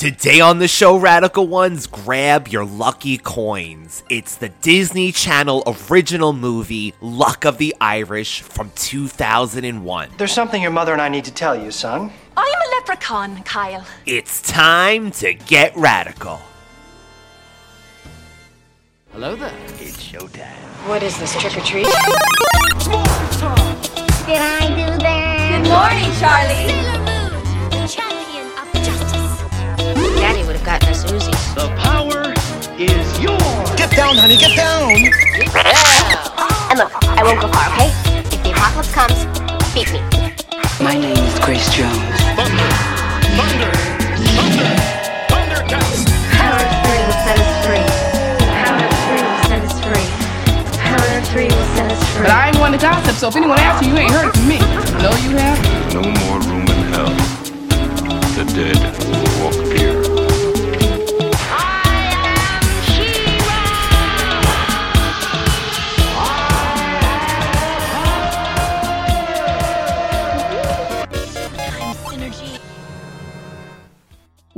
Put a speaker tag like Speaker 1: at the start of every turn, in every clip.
Speaker 1: Today on the show, Radical Ones, grab your lucky coins. It's the Disney Channel original movie, Luck of the Irish from 2001.
Speaker 2: There's something your mother and I need to tell you, son.
Speaker 3: I'm a leprechaun, Kyle.
Speaker 1: It's time to get radical.
Speaker 4: Hello there.
Speaker 1: It's showtime.
Speaker 5: What is this, trick or treat?
Speaker 6: Did I do that?
Speaker 3: Good morning, Charlie.
Speaker 5: Daddy would have gotten.
Speaker 7: The power is yours.
Speaker 8: Get down, honey, get down! Yeah.
Speaker 6: And look, I won't go far, okay? If the apocalypse comes, beat me.
Speaker 9: My name is Grace Jones.
Speaker 7: Thunder, thunder, thunder, thundercats.
Speaker 10: Power three will set us free. Power three will set us free. Power three will set us free.
Speaker 11: But I ain't one to gossip, so if anyone asks you, you ain't heard it from me. No, you have?
Speaker 12: No more room in hell. The dead walk here.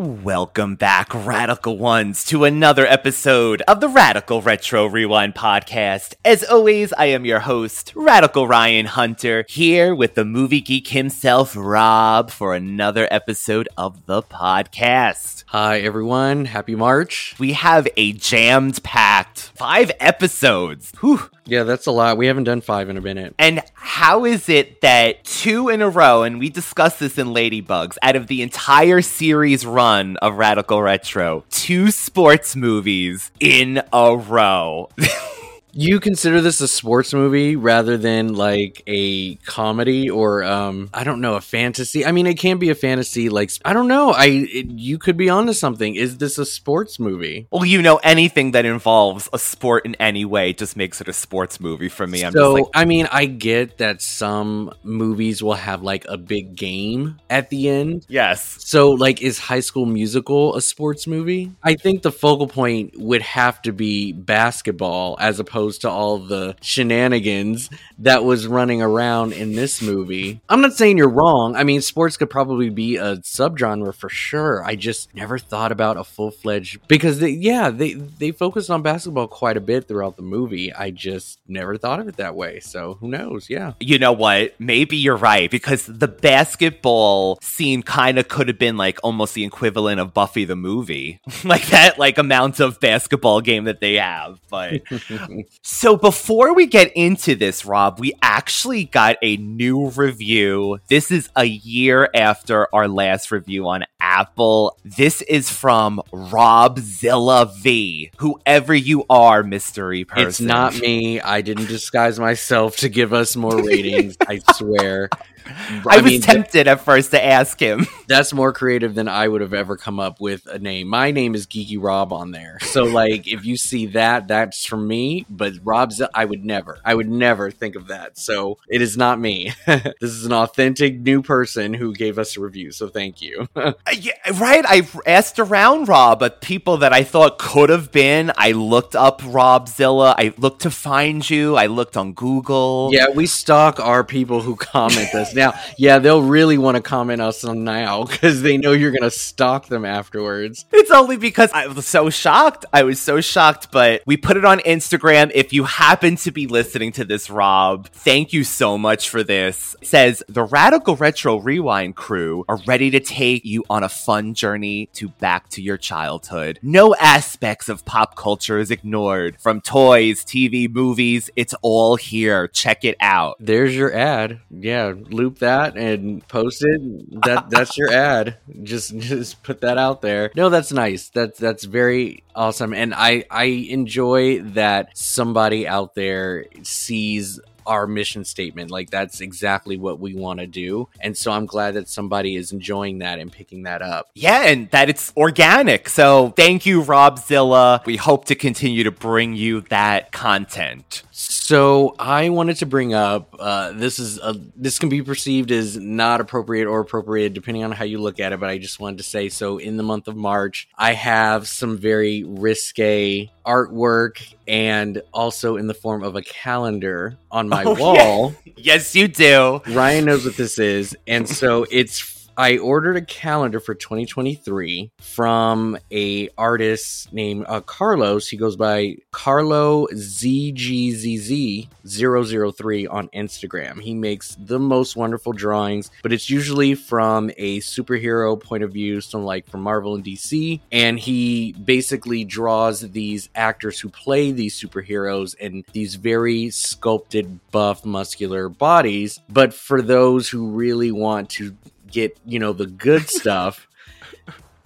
Speaker 12: Ooh.
Speaker 1: Welcome back, Radical Ones, to another episode of the Radical Retro Rewind podcast. As always, I am your host, Radical Ryan Hunter, here with the movie geek himself, Rob, for another episode of the podcast.
Speaker 4: Hi, everyone. Happy March.
Speaker 1: We have a jammed packed five episodes. Whew.
Speaker 4: Yeah, that's a lot. We haven't done five in a minute.
Speaker 1: And how is it that two in a row, and we discussed this in Ladybugs, out of the entire series run of Radical Retro, two sports movies in a row?
Speaker 4: You consider this a sports movie rather than like a comedy or um I don't know, a fantasy. I mean, it can be a fantasy like I don't know. I it, you could be onto something. Is this a sports movie?
Speaker 1: well, you know, anything that involves a sport in any way just makes it a sports movie for me. I'm
Speaker 4: so
Speaker 1: just like,
Speaker 4: I mean, I get that some movies will have like a big game at the end.
Speaker 1: yes.
Speaker 4: So, like, is High School Musical a sports movie? I think the focal point would have to be basketball as opposed to all the shenanigans that was running around in this movie. I'm not saying you're wrong. I mean, sports could probably be a subgenre for sure. I just never thought about a full fledged because they, yeah, they they focused on basketball quite a bit throughout the movie. I just never thought of it that way. So who knows? Yeah.
Speaker 1: You know what? Maybe you're right because the basketball scene kind of could have been like almost the equivalent of Buffy the movie. like that like amount of basketball game that they have. But so before we get into this, Rob, we actually got a new review. This is a year after our last review on Apple. This is from Robzilla V. Whoever you are, mystery person.
Speaker 4: It's not me. I didn't disguise myself to give us more ratings. I swear.
Speaker 1: I, was
Speaker 4: mean,
Speaker 1: tempted at first to ask him.
Speaker 4: that's more creative than I would have ever come up with a name. My name is Geeky Rob on there. So, like, if you see that, that's from me. But Rob's, I would never, I would never think of that. So, it is not me. this is an authentic new person who gave us a review. So, thank you.
Speaker 1: Uh, yeah, right. I asked around Rob, but people that I thought could have been. I looked up Robzilla. I looked to find you. I looked on Google.
Speaker 4: yeah, we stalk our people who comment us now. Yeah, they'll really want to comment us on now because they know you're going to stalk them afterwards.
Speaker 1: It's only because I was so shocked. I was so shocked, but we put it on Instagram. If you happen to be listening to this, Rob, thank you so much for this. It says the Radical Retro Rewind crew are ready to take you on a fun journey to back to your childhood. No aspects of pop culture is ignored. From toys, TV, movies, it's all here. Check it out.
Speaker 4: There's your ad. Yeah, loop that and post it. That that's your ad. Just just put that out there. No, that's nice. That's that's very awesome. And I I enjoy that somebody out there sees our mission statement like that's exactly what we want to do and so i'm glad that somebody is enjoying that and picking that up
Speaker 1: Yeah, and that it's organic. So thank you, Robzilla. We hope to continue to bring you that content.
Speaker 4: So I wanted to bring up uh, this is a, this can be perceived as not appropriate or appropriate depending on how you look at it. But I just wanted to say so in the month of March, I have some very risque artwork and also in the form of a calendar on my
Speaker 1: Oh,
Speaker 4: wall.
Speaker 1: Yes, you do.
Speaker 4: Ryan knows what this is, and so it's I ordered a calendar for 2023 from a artist named uh, Carlos. He goes by Carlo ZGZZ003 on Instagram. He makes the most wonderful drawings, but it's usually from a superhero point of view, so like from Marvel and DC. And he basically draws these actors who play these superheroes and these very sculpted, buff, muscular bodies. But for those who really want to get, you know, the good stuff,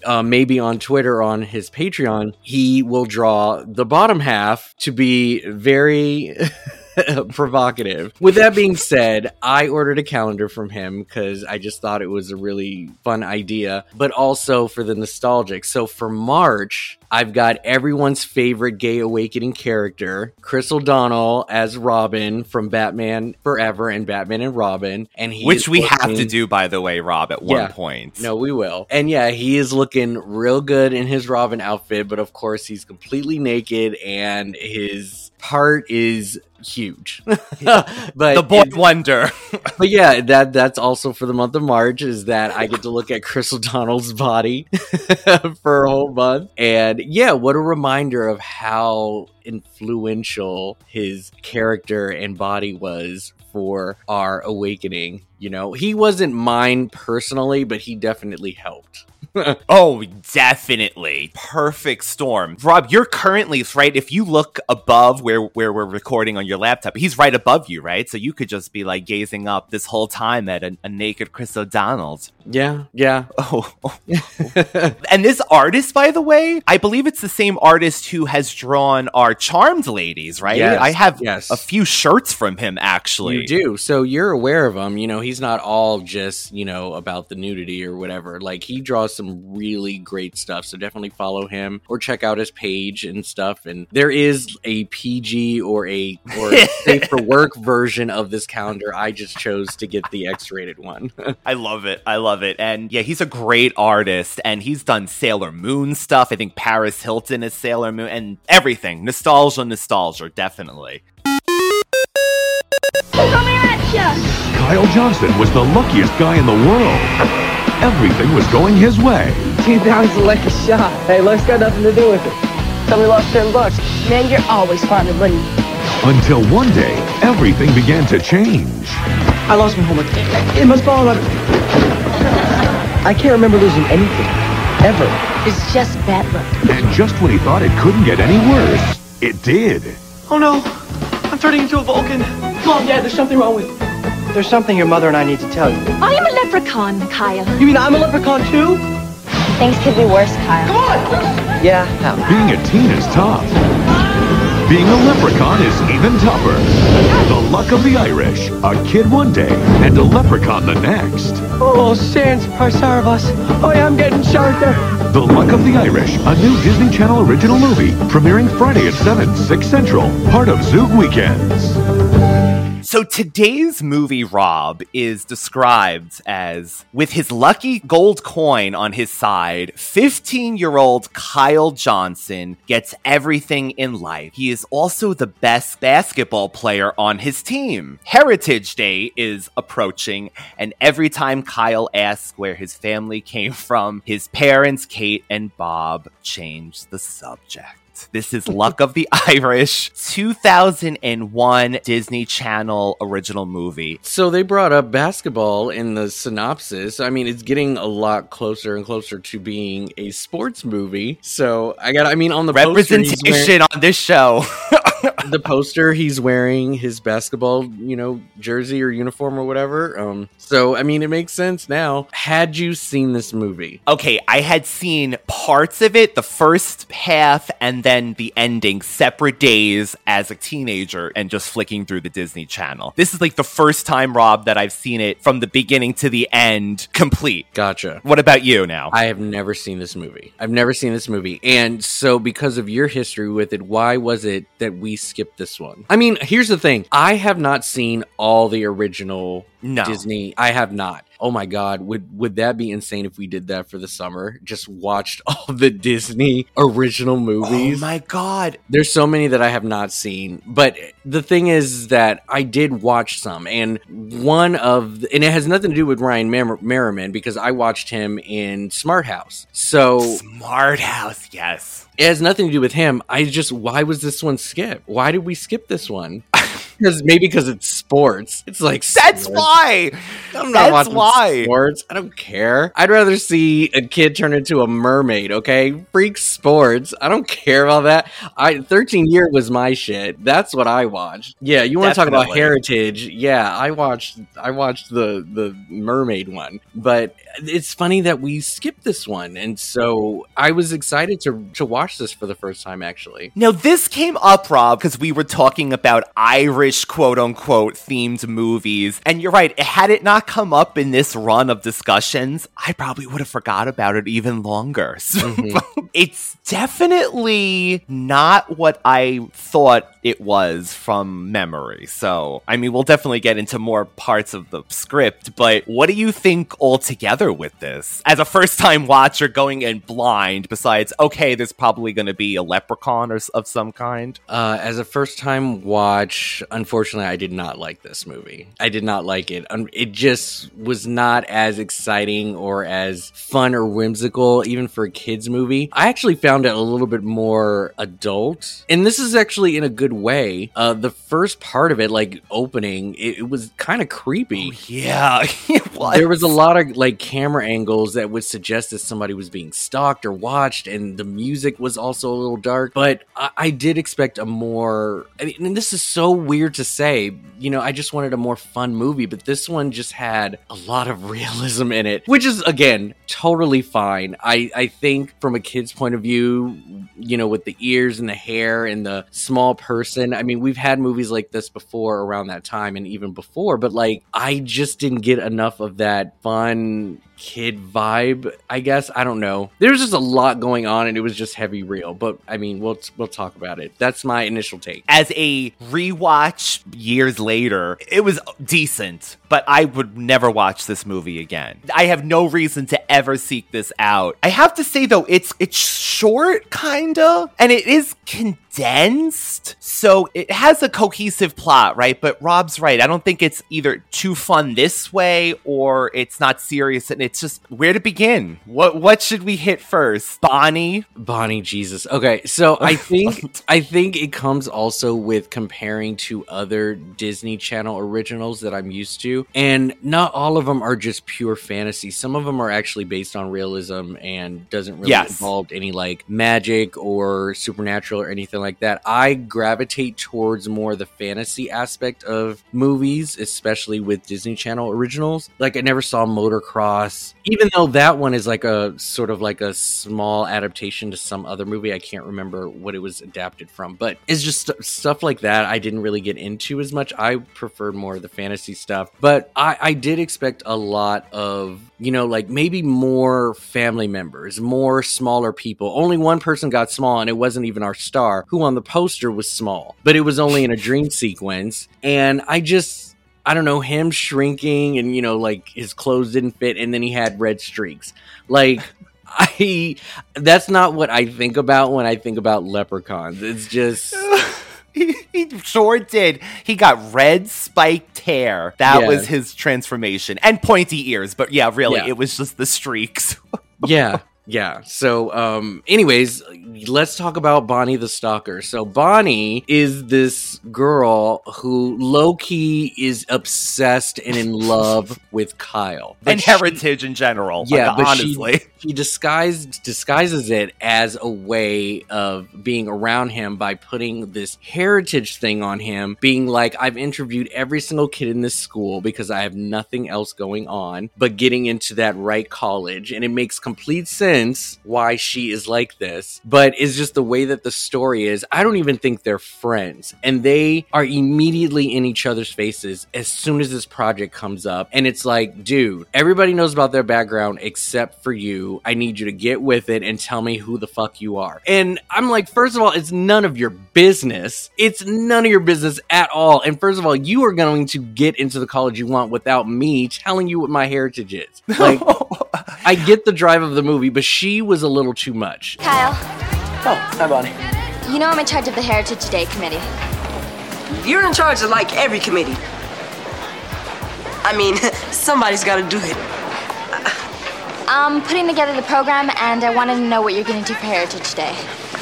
Speaker 4: uh, maybe on Twitter on his Patreon, he will draw the bottom half to be very provocative. With that being said, I ordered a calendar from him because I just thought it was a really fun idea, but also for the nostalgic. So for March, I've got everyone's favorite gay awakening character, Chris O'Donnell as Robin from Batman Forever and Batman and Robin, and he
Speaker 1: Which we have to do, by the way, Rob, at one point.
Speaker 4: No, we will. And yeah, he is looking real good in his Robin outfit, but of course he's completely naked and his heart is huge. but
Speaker 1: the boy wonder.
Speaker 4: but yeah, that that's also for the month of March is that I get to look at Chris O'Donnell's body for a whole month. And yeah, what a reminder of how influential his character and body was for our awakening. You know, he wasn't mine personally, but he definitely helped.
Speaker 1: oh, definitely. Perfect storm. Rob, you're currently right. If you look above where where we're recording on your laptop, he's right above you, right? So you could just be like gazing up this whole time at a, a naked Chris O'Donnell.
Speaker 4: Yeah, yeah.
Speaker 1: Oh, oh, oh. and this artist, by the way, I believe it's the same artist who has drawn our Charmed ladies, right?
Speaker 4: Yes,
Speaker 1: I have
Speaker 4: yes.
Speaker 1: a few shirts from him actually.
Speaker 4: You do. So you're aware of him. You know, he's not all just, you know, about the nudity or whatever. Like he draws some really great stuff. So definitely follow him or check out his page and stuff. And there is a PG or a or a safe for work version of this calendar. I just chose to get the X rated one.
Speaker 1: I love it. I love it. And yeah, he's a great artist and he's done Sailor Moon stuff. I think Paris Hilton is Sailor Moon and everything. Nostalgia, nostalgia, definitely.
Speaker 8: Kyle Johnson was the luckiest guy in the world. Everything was going his way.
Speaker 13: Two pounds like a shot. Hey, luck's got nothing to do with it. Tell me lost ten bucks.
Speaker 5: Man, you're always finding money.
Speaker 8: Until one day, everything began to change.
Speaker 13: I lost my homework. It must fall on. I can't remember losing anything. Ever.
Speaker 5: It's just bad luck.
Speaker 8: And just when he thought it couldn't get any worse, it did.
Speaker 13: Oh no! I'm turning into a Vulcan. Mom, Dad, there's something wrong with.
Speaker 2: There's something your mother and I need to tell you.
Speaker 3: I am a leprechaun, Kyle.
Speaker 13: You mean I'm a leprechaun too?
Speaker 6: Things could be worse, Kyle.
Speaker 13: Come on! Yeah, how?
Speaker 8: Being a teen is tough. Being a leprechaun is even tougher. The luck of the Irish. A kid one day and a leprechaun the next.
Speaker 13: Oh, Sans Parsarvas. Oh, I'm getting sharper.
Speaker 8: The Luck of the Irish, a new Disney Channel original movie, premiering Friday at 7, 6 Central, part of Zoog Weekends.
Speaker 1: So today's movie, Rob, is described as with his lucky gold coin on his side, 15 year old Kyle Johnson gets everything in life. He is also the best basketball player on his team. Heritage Day is approaching, and every time Kyle asks where his family came from, his parents, Kate and Bob, change the subject. This is Luck of the Irish, 2001 Disney Channel original movie.
Speaker 4: So they brought up basketball in the synopsis. I mean, it's getting a lot closer and closer to being a sports movie. So I got, I mean, on the
Speaker 1: Representation on this show.
Speaker 4: the poster, he's wearing his basketball, you know, jersey or uniform or whatever. Um, so I mean, it makes sense now. Had you seen this movie?
Speaker 1: okay, I had seen parts of it, the first half, and then the ending, separate days as a teenager, and just flicking through the Disney Channel. This is like the first time, Rob, that I've seen it from the beginning to the end complete.
Speaker 4: Gotcha.
Speaker 1: What about you now?
Speaker 4: I have never seen this movie. I've never seen this movie. And so, because of your history with it, why was it that we skipped this one? I mean, here's the thing I have not seen all the original
Speaker 1: No.
Speaker 4: Disney. I have not. oh my god, would would that be insane if we did that for the summer? Just watched all the Disney original movies.
Speaker 1: Oh my god.
Speaker 4: There's so many that I have not seen, but the thing is that I did watch some, and one of the, and it has nothing to do with Ryan Mer- Merriman because I watched him in Smart House. So
Speaker 1: Smart House, yes.
Speaker 4: It has nothing to do with him. I just why was this one skipped? Why did we skip this one? Because maybe because it's sports. It's like
Speaker 1: That's
Speaker 4: sports.
Speaker 1: why.
Speaker 4: I'm not
Speaker 1: That's
Speaker 4: watching
Speaker 1: why.
Speaker 4: sports. I don't care. I'd rather see a kid turn into a mermaid. Okay, freak sports. I don't care about that. I 13 year was my shit. That's what I watched. Yeah, you want to talk about heritage? Yeah, I watched. I watched the the mermaid one, but it's funny that we skipped this one, and so I was excited to to watch this for the first time. Actually,
Speaker 1: Now, this came up, Rob, because we were talking about Irish quote unquote themed movies. And you're right, had it not come up in this run of discussions, I probably would have forgot about it even longer. So mm-hmm. it's definitely not what I thought it was from memory. So, I mean, we'll definitely get into more parts of the script, but what do you think altogether with this? As a first time watcher going in blind, besides, okay, there's probably going to be a leprechaun or of some kind.
Speaker 4: Uh, as a first time watch, unfortunately, I did not like this movie. I did not like it. It just was not as exciting or as fun or whimsical, even for a kids' movie. I actually found it a little bit more adult, and this is actually in a good way. Uh, the first part of it, like opening, it, it was kind of creepy.
Speaker 1: Yeah, it was.
Speaker 4: There was a lot of like camera angles that would suggest that somebody was being stalked or watched, and the music was also a little dark. But I, I did expect a more. I mean, and this is so weird to say. You know, I just wanted a more fun movie, but this one just had a lot of realism in it, which is again totally fine. I I think from a kid's point of view, you know, with the ears and the hair and the small person. I mean, we've had movies like this before around that time and even before, but like I just didn't get enough of that fun kid vibe, I guess. I don't know. There's just a lot going on and it was just heavy real, but I mean, we'll we'll talk about it. That's my initial take.
Speaker 1: As a rewatch years later, it was decent, but I would never watch this movie again. I have no reason to ever seek this out. I have to say though, it's it's short kinda, and it is condensed, so it has a cohesive plot, right? But Rob's right. I don't think it's either too fun this way or it's not serious and it's just where to begin. What what should we hit first? Bonnie?
Speaker 4: Bonnie Jesus. Okay, so I think I think it comes also with comparing to other Disney Channel originals that I'm used to, and not all of them are just pure fantasy. Some of them are actually based on realism and doesn't really
Speaker 1: Yes.
Speaker 4: involve any like magic or supernatural or anything like that. I gravitate towards more the fantasy aspect of movies, especially with Disney Channel originals. Like I never saw Motocrossed, even though that one is like a sort of like a small adaptation to some other movie. I can't remember what it was adapted from, but it's just st- stuff like that I didn't really get into as much. I preferred more of the fantasy stuff, but I, I did expect a lot of, you know, like maybe more family members, more smaller people. Only one person got small, and it wasn't even our star, who on the poster was small, but it was only in a dream sequence. And I just, I don't know, him shrinking and, you know, like his clothes didn't fit, and then he had red streaks. Like, I, that's not what I think about when I think about leprechauns. It's just,
Speaker 1: he, he sure did. He got red spiked hair. That
Speaker 4: Yeah.
Speaker 1: was his transformation. And pointy ears, but yeah, really,
Speaker 4: Yeah.
Speaker 1: it was just the streaks.
Speaker 4: yeah yeah so um anyways let's talk about bonnie the stalker so bonnie is this girl who low-key is obsessed and in love with kyle But
Speaker 1: and
Speaker 4: she-
Speaker 1: heritage in general.
Speaker 4: yeah
Speaker 1: like,
Speaker 4: but
Speaker 1: honestly.
Speaker 4: she she disguised disguises it as a way of being around him by putting this heritage thing on him being like i've interviewed every single kid in this school because i have nothing else going on but getting into that right college. And it makes complete sense why she is like this but it's just the way that the story is. I don't even think they're friends and they are immediately in each other's faces as soon as this project comes up. And it's like dude everybody knows about their background except for you you. I need you to get with it and tell me who the fuck you are. And I'm like, first of all, it's none of your business. It's none of your business at all. And first of all, you are going to get into the college you want without me telling you what my heritage is. Like, I get the drive of the movie, but she was a little too much.
Speaker 6: Kyle,
Speaker 13: Oh, hi, Bonnie.
Speaker 6: you know I'm in charge of the Heritage Day committee.
Speaker 14: You're in charge of like every committee. I mean, somebody's got to do it.
Speaker 6: I'm putting together the program, and I wanted to know what you're going to do for Heritage Day.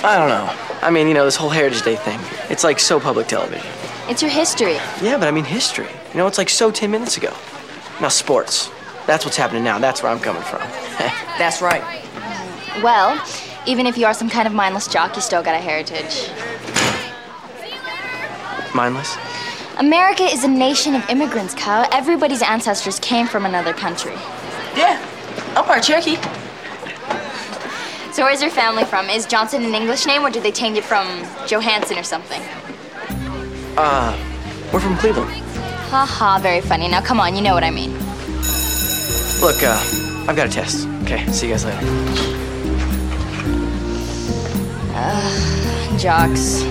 Speaker 13: I don't know. I mean, you know, this whole Heritage Day thing. It's like so public television.
Speaker 6: It's your history.
Speaker 13: Yeah, but I mean history. You know, it's like so 10 minutes ago. Now, sports. That's what's happening now. That's where I'm coming from.
Speaker 14: That's right.
Speaker 6: Well, even if you are some kind of mindless jock, you still got a heritage.
Speaker 13: Mindless?
Speaker 6: America is a nation of immigrants, Kyle. Everybody's ancestors came from another country.
Speaker 14: Yeah, I'm part Cherokee.
Speaker 6: So where's your family from? Is Johnson an English name, or did they change it from Johansson or something?
Speaker 13: Uh, we're from Cleveland.
Speaker 6: Ha ha, very funny. Now come on, you know what I mean.
Speaker 13: Look, uh, I've got a test. Okay, see you guys later.
Speaker 6: Ugh, jocks.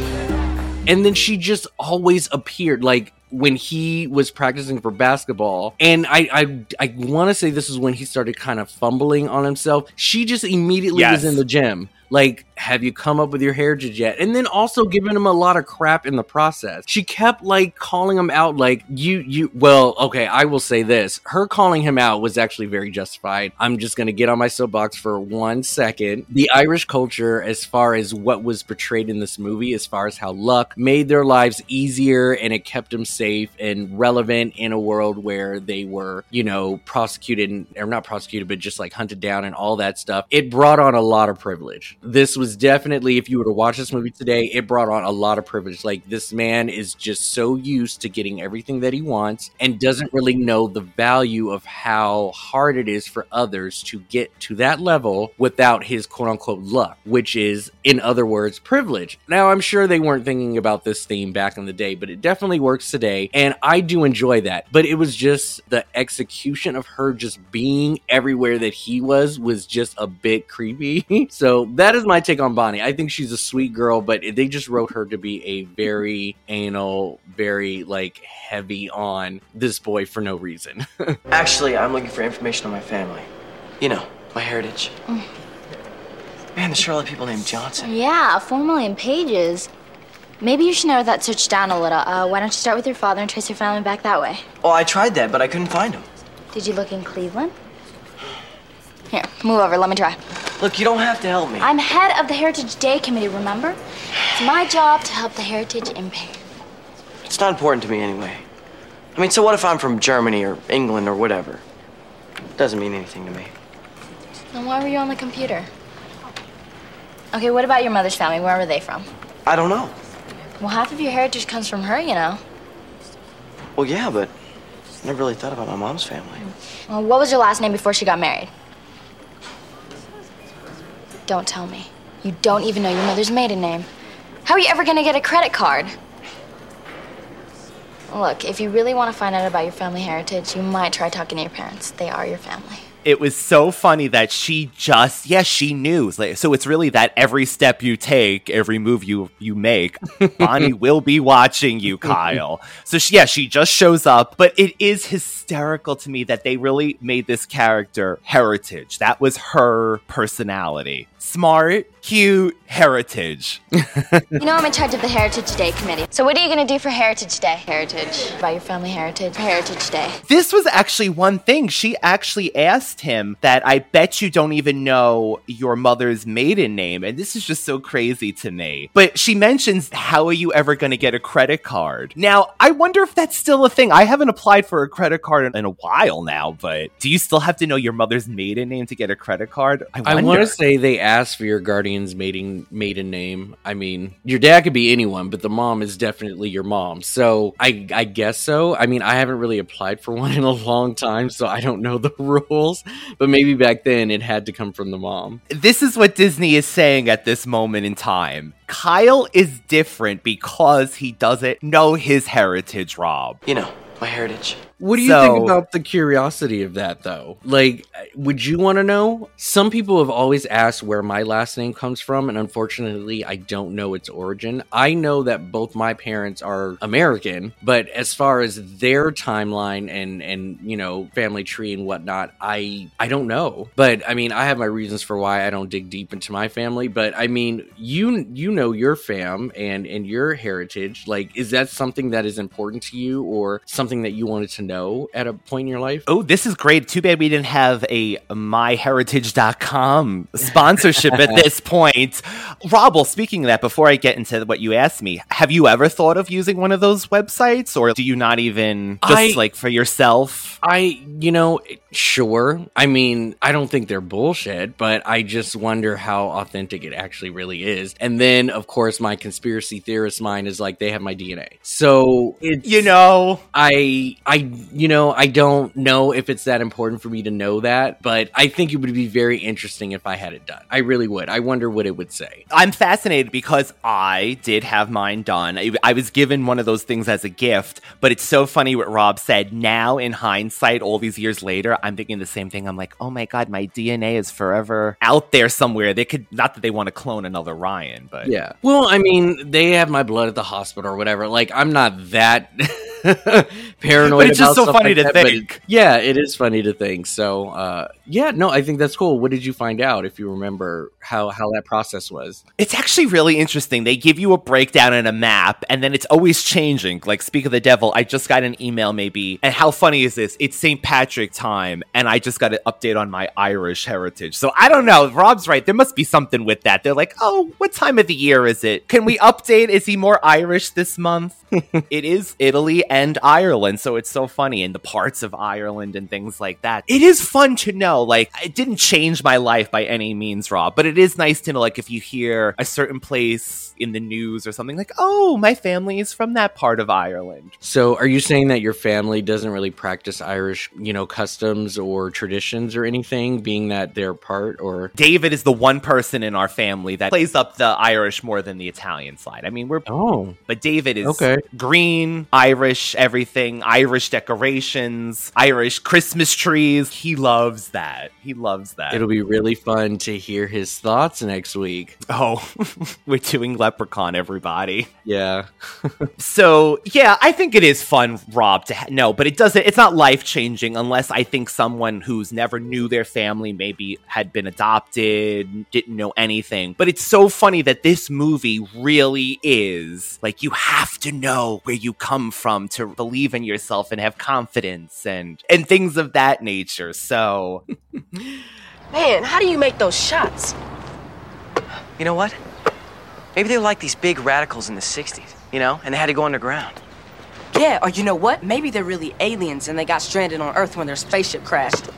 Speaker 4: and then she just always appeared like when he was practicing for basketball and i i, I want to say this is when he started kind of fumbling on himself she just immediately
Speaker 1: Yes.
Speaker 4: was in the gym like have you come up with your heritage yet? And then also giving him a lot of crap in the process. She kept like calling him out like you you well okay i will say this. Her calling him out was actually very justified. I'm just gonna get on my soapbox for one second. The irish culture as far as what was portrayed in this movie as far as how luck made their lives easier and it kept them safe and relevant in a world where they were you know prosecuted and- or not prosecuted but just like hunted down and all that stuff it brought on a lot of privilege. This was definitely if you were to watch this movie today it brought on a lot of privilege. Like this man is just so used to getting everything that he wants and doesn't really know the value of how hard it is for others to get to that level without his quote unquote luck which is in other words privilege. Now i'm sure they weren't thinking about this theme back in the day but it definitely works today and i do enjoy that. But it was just the execution of her just being everywhere that he was was just a bit creepy. So that is my take on bonnie i think she's a sweet girl but they just wrote her to be a very anal very like heavy on this boy for no reason
Speaker 13: Actually, I'm looking for information on my family. You know, my heritage. Man, there's sure a lot of people named Johnson.
Speaker 6: Yeah, four million pages. Maybe you should narrow that search down a little. Uh, why don't you start with your father and trace your family back that way?
Speaker 13: Oh, I tried that, but I couldn't find him.
Speaker 6: Did you look in Cleveland? Here, move over. Let me try.
Speaker 13: Look, you don't have to help me.
Speaker 6: I'm head of the Heritage Day Committee, remember? It's my job to help the heritage impaired.
Speaker 13: It's not important to me anyway. I mean, so what if I'm from Germany or England or whatever? It Doesn't mean anything to me.
Speaker 6: Then why were you on the computer? Okay, what about your mother's family? Where were they from?
Speaker 13: I don't know.
Speaker 6: Well, half of your heritage comes from her, you know.
Speaker 13: Well, yeah, but I never really thought about my mom's family.
Speaker 6: Well, what was your last name before she got married? Don't tell me. You don't even know your mother's maiden name. How are you ever gonna get a credit card? Look, if you really want to find out about your family heritage, you might try talking to your parents. They are your family.
Speaker 1: it was so funny that she just yes she knew so it's really that every step you take every move you you make bonnie will be watching you kyle so she, yeah she just shows up but it is hysterical to me that they really made this character heritage that was her personality smart cute heritage
Speaker 6: You know, I'm in charge of the Heritage Day Committee. So, what are you gonna do for Heritage Day? Heritage. About your family heritage. Heritage Day.
Speaker 1: This was actually one thing. She actually asked him that I bet you don't even know your mother's maiden name. And this is just so crazy to me. But she mentions, How are you ever going to get a credit card? Now, I wonder if that's still a thing. I haven't applied for a credit card in, in a while now, but do you still have to know your mother's maiden name to get a credit card? I,
Speaker 4: I want to say they asked for your guardian's maiden maiden name. I mean, your dad could be anyone, but the mom is definitely your mom. So I I guess so. I mean, I haven't really applied for one in a long time, so I don't know the rules. But maybe back then it had to come from the mom.
Speaker 1: this is what Disney is saying at this moment in time. Kyle is different because he doesn't know his heritage, Rob.
Speaker 13: You know, my heritage.
Speaker 4: What do you
Speaker 1: So-
Speaker 4: think about the curiosity of that, though? Like, would you want to know? Some people have always asked where my last name comes from, and unfortunately, I don't know its origin. I know that both my parents are American, but as far as their timeline and and you know family tree and whatnot, I I don't know. But I mean, I have my reasons for why I don't dig deep into my family. But I mean, you you know your fam and and your heritage. Like, is that something that is important to you, or something that you wanted to know at a point in your life?
Speaker 1: Oh, this is great. Too bad we didn't have a myheritage.com sponsorship at this point. Rob, well, speaking of that, before I get into what you asked me, have you ever thought of using one of those websites or do you not even just
Speaker 4: I-
Speaker 1: like for yourself?
Speaker 4: I, you know, sure. I mean, I don't think they're bullshit, but I just wonder how authentic it actually really is. And then, of course, my conspiracy theorist mind is like they have my DNA. So it's
Speaker 1: You know,
Speaker 4: I, I, you know, I don't know if it's that important for me to know that, but I think it would be very interesting if I had it done. I really would. I wonder what it would say.
Speaker 1: I'm fascinated because I did have mine done. I, I was given one of those things as a gift, but it's so funny what Rob said. Now, in hindsight, all these years later, I'm thinking the same thing. I'm like, oh my God, my DNA is forever out there somewhere. They could, not that they want to clone another Ryan, but.
Speaker 4: Yeah. Well, I mean, they have my blood at the hospital or whatever. Like, I'm not that paranoid.
Speaker 1: But it's just so funny
Speaker 4: like
Speaker 1: to
Speaker 4: that,
Speaker 1: think.
Speaker 4: yeah, it is funny to think. So, uh, yeah, no, I think that's cool. What did you find out? If you remember how how that process was?
Speaker 1: It's actually really interesting. They give you a breakdown and a map, and then it's always changing. Like, speak of the devil, I just got an email maybe. And how funny is this? It's St. Patrick time, and I just got an update on my Irish heritage. So I don't know. Rob's right. There must be something with that. They're like, oh, what time of the year is it? Can we update? Is he more Irish this month? it is Italy and Ireland. So it's so funny. in the parts of Ireland and things like that. It is fun to know. Like, it didn't change my life by any means, Rob, but it is nice to know, like, if you hear a certain place in the news or something, like, oh, my family is from that part of Ireland.
Speaker 4: So, are you saying that your family doesn't really practice Irish, you know, customs or traditions or anything, being that they're part or?
Speaker 1: David is the one person in our family that plays up the Irish more than the Italian side. I mean, we're
Speaker 4: Oh,
Speaker 1: but David is
Speaker 4: Okay.
Speaker 1: green, Irish, everything, Irish decorations, Irish Christmas trees. He loves that. He loves that.
Speaker 4: it'll be really fun to hear his thoughts next week.
Speaker 1: oh, we're doing Leprechaun, everybody.
Speaker 4: Yeah.
Speaker 1: So yeah, I think it is fun, Rob, to ha- no, but it doesn't. It's not life changing unless I think someone who's never knew their family, maybe had been adopted, didn't know anything. But it's so funny that this movie really is like you have to know where you come from to believe in yourself and have confidence and and things of that nature. So
Speaker 14: Man, how do you make those shots?
Speaker 13: You know what? Maybe they were like these big radicals in the 60s, you know, and they had to go underground.
Speaker 14: Yeah, or you know what? Maybe they're really aliens and they got stranded on Earth when their spaceship crashed.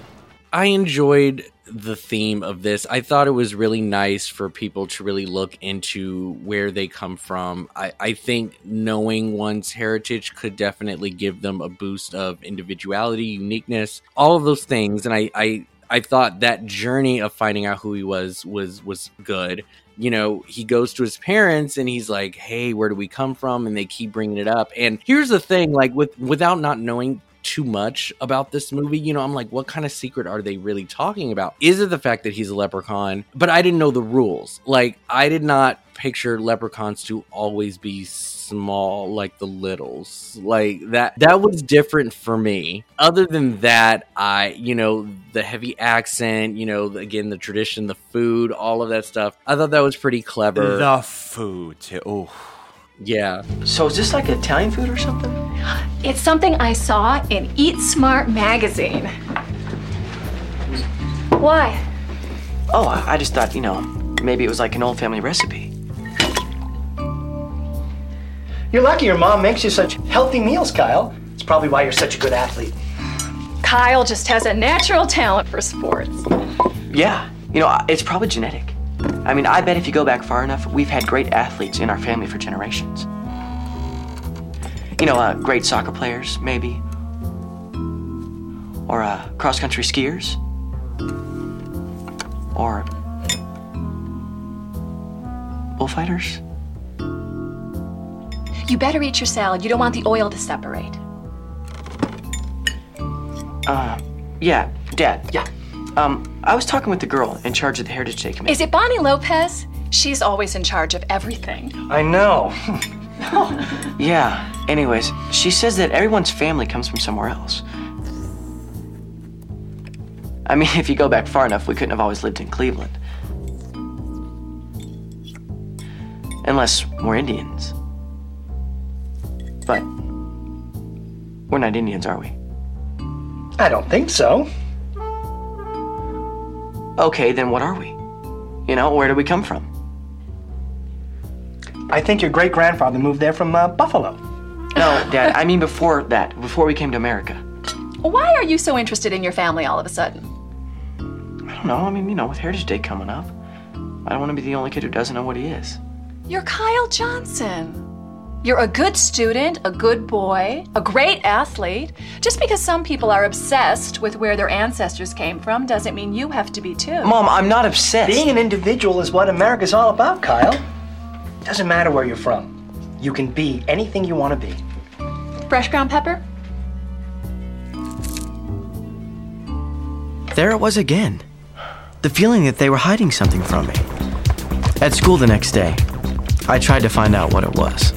Speaker 4: I enjoyed the theme of this. I thought it was really nice for people to really look into where they come from. I, I think knowing one's heritage could definitely give them a boost of individuality, uniqueness, all of those things. And I, I I thought that journey of finding out who he was was was good. You know, he goes to his parents and he's like, "Hey, where do we come from?" And they keep bringing it up. And here's the thing: like with without not knowing too much about this movie. You know, I'm like, what kind of secret are they really talking about? Is it the fact that he's a leprechaun? But I didn't know the rules. Like, I did not picture leprechauns to always be small like the littles like that that was different for me other than that i you know the heavy accent you know again the tradition the food all of that stuff i thought that was pretty clever
Speaker 1: the food, too. Oh.
Speaker 4: yeah
Speaker 13: So is this like Italian food or something?
Speaker 3: It's something I saw in Eat Smart magazine. Why?
Speaker 13: Oh, I I just thought, you know, maybe it was like an old family recipe.
Speaker 2: You're lucky your mom makes you such healthy meals, Kyle. It's probably why you're such a good athlete.
Speaker 3: Kyle just has a natural talent for sports.
Speaker 13: Yeah, you know, it's probably genetic. I mean, I bet if you go back far enough, we've had great athletes in our family for generations. You know, uh, great soccer players, maybe. Or uh, cross country skiers. Or bullfighters.
Speaker 3: You better eat your salad. You don't want the oil to separate.
Speaker 13: Uh, yeah, Dad.
Speaker 2: Yeah.
Speaker 13: Um, I was talking with the girl in charge of the Heritage Day Committee.
Speaker 3: Is it Bonnie Lopez? She's always in charge of everything.
Speaker 2: I know.
Speaker 13: Yeah. Anyways, she says that everyone's family comes from somewhere else. I mean, if you go back far enough, we couldn't have always lived in Cleveland. Unless we're Indians. We're not Indians, are we?
Speaker 2: I don't think so.
Speaker 13: Okay, then what are we? You know, where do we come from?
Speaker 2: I think your great grandfather moved there from uh, Buffalo.
Speaker 13: No, Dad, I mean before that, before we came to America.
Speaker 3: Why are you so interested in your family all of a sudden?
Speaker 13: I don't know, I mean, you know, with Heritage Day coming up, I don't want to be the only kid who doesn't know what he is.
Speaker 3: You're Kyle Johnson. You're a good student, a good boy, a great athlete. Just because some people are obsessed with where their ancestors came from doesn't mean you have to be too.
Speaker 13: Mom, I'm not obsessed.
Speaker 2: Being an individual is what America's all about, Kyle. Doesn't matter where you're from. You can be anything you want to be.
Speaker 3: Fresh ground pepper?
Speaker 13: There it was again. The feeling that they were hiding something from me. At school the next day, I tried to find out what it was.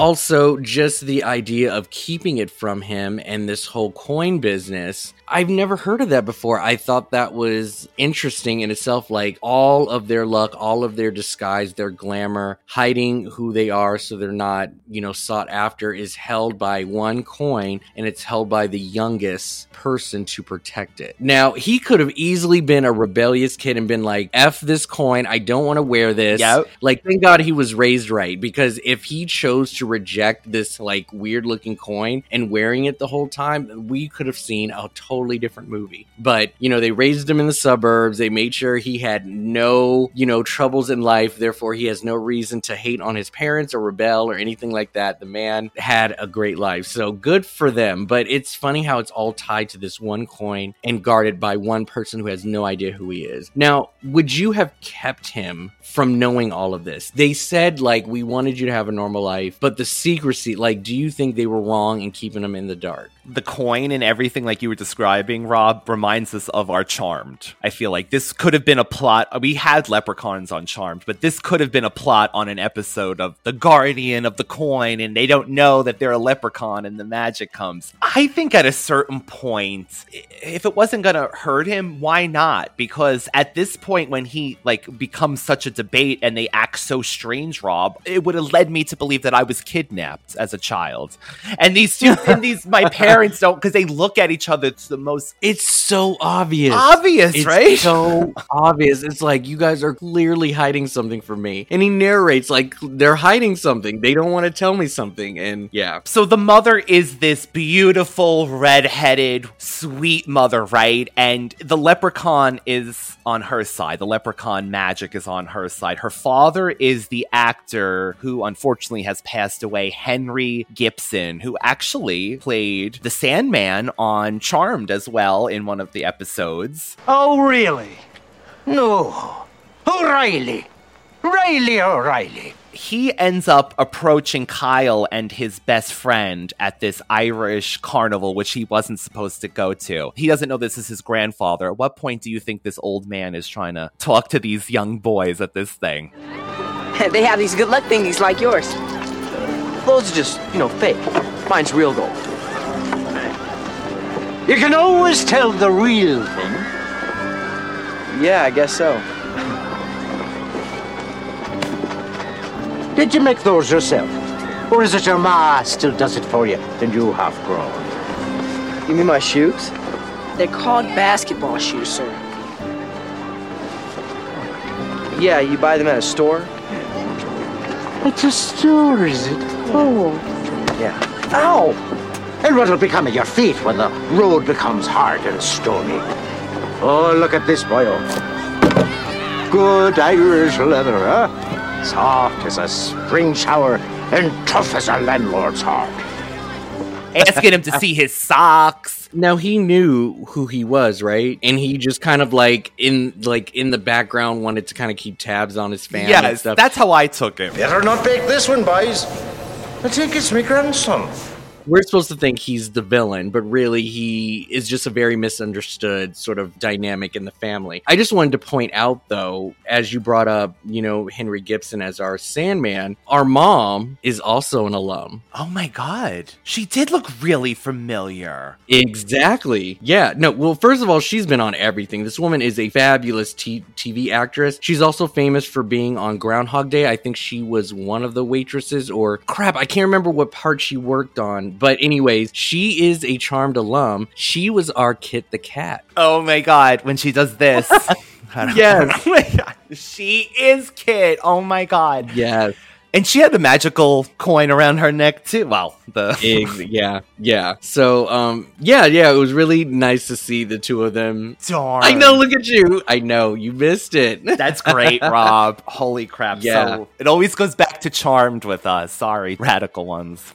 Speaker 4: Also just the idea of keeping it from him and this whole coin business i've never heard of that before. I thought that was interesting in itself like all of their luck all of their disguise their glamour hiding who they are so they're not you know sought after is held by one coin and it's held by the youngest person to protect it. Now he could have easily been a rebellious kid and been like f this coin i don't want to wear this.
Speaker 1: Yep.
Speaker 4: like thank god he was raised right because if he chose to reject this like weird looking coin and wearing it the whole time we could have seen a totally different movie. But you know they raised him in the suburbs. They made sure he had no you know troubles in life. Therefore he has no reason to hate on his parents or rebel or anything like that. The man had a great life. So good for them. But it's funny how it's all tied to this one coin and guarded by one person who has no idea who he is. Now would you have kept him from knowing all of this? They said like we wanted you to have a normal life but the secrecy like do you think they were wrong in keeping him in the dark
Speaker 1: the coin and everything like you were describing rob reminds us of our charmed. I feel like this could have been a plot uh, we had leprechauns on charmed but this could have been a plot on an episode of the guardian of the coin and they don't know that they're a leprechaun and the magic comes. I think at a certain point if it wasn't gonna hurt him why not? Because at this point when he like becomes such a debate and they act so strange rob it would have led me to believe that i was kidnapped as a child. And these two and these my parents don't because they look at each other it's the most
Speaker 4: it's so obvious
Speaker 1: obvious
Speaker 4: It's
Speaker 1: right
Speaker 4: so obvious. It's like you guys are clearly hiding something from me. And he narrates like they're hiding something. They don't want to tell me something. And yeah.
Speaker 1: So the mother is this beautiful, red-headed, sweet mother, right? And the leprechaun is on her side. The leprechaun magic is on her side. Her father is the actor who unfortunately has passed away, Henry Gibson, who actually played the Sandman on Charmed as well in one of the episodes.
Speaker 15: Oh, really? No. O'Reilly. Riley O'Reilly.
Speaker 1: Oh, he ends up approaching Kyle and his best friend at this Irish carnival, which he wasn't supposed to go to. He doesn't know this is his grandfather. At what point do you think this old man is trying to talk to these young boys at this thing?
Speaker 14: they have these good luck thingies like yours.
Speaker 13: Those are just, you know, fake. Mine's real gold.
Speaker 15: You can always tell the real thing.
Speaker 13: Yeah, I guess so.
Speaker 15: Did you make those yourself? Or is it your ma still does it for you and you have grown?
Speaker 13: You mean my shoes?
Speaker 14: They're called basketball shoes, sir.
Speaker 13: Yeah, you buy them at a store?
Speaker 15: It's a store, is it? Oh.
Speaker 13: Yeah.
Speaker 15: Ow! And what'll become of your feet when the road becomes hard and stony? Oh, look at this, boyo. Oh. Good Irish leather, huh? Soft as a spring shower and tough as a landlord's heart.
Speaker 1: Asking him to see his socks.
Speaker 4: Now he knew who he was, right? And he just kind of like in like in the background wanted to kind of keep tabs on his family and
Speaker 1: Yes,
Speaker 4: stuff.
Speaker 1: that's how I took him.
Speaker 15: Better not bake this one, boys. I think it's my grandson.
Speaker 4: We're supposed to think he's the villain, but really he is just a very misunderstood sort of dynamic in the family. I just wanted to point out, though, as you brought up, you know, Henry Gibson as our Sandman, our mom is also an alum.
Speaker 1: Oh my god. She did look really familiar.
Speaker 4: Exactly. Yeah. No, well, first of all, she's been on everything. This woman is a fabulous t- TV actress. She's also famous for being on Groundhog Day. I think she was one of the waitresses, or crap, I can't remember what part she worked on. But, anyways, she is a charmed alum. She was our Kit the Cat.
Speaker 1: Oh my god, when she does this.
Speaker 4: Yes.
Speaker 1: oh my god. She is Kit. Oh my god.
Speaker 4: Yes.
Speaker 1: And she had the magical coin around her neck too. Well, the
Speaker 4: yeah, yeah. So, um, yeah, yeah, it was really nice to see the two of them.
Speaker 1: Darn.
Speaker 4: I know, look at you. I know, you missed it.
Speaker 1: That's great, Rob. Holy crap.
Speaker 4: Yeah.
Speaker 1: So it always goes back to charmed with us. Sorry, radical ones.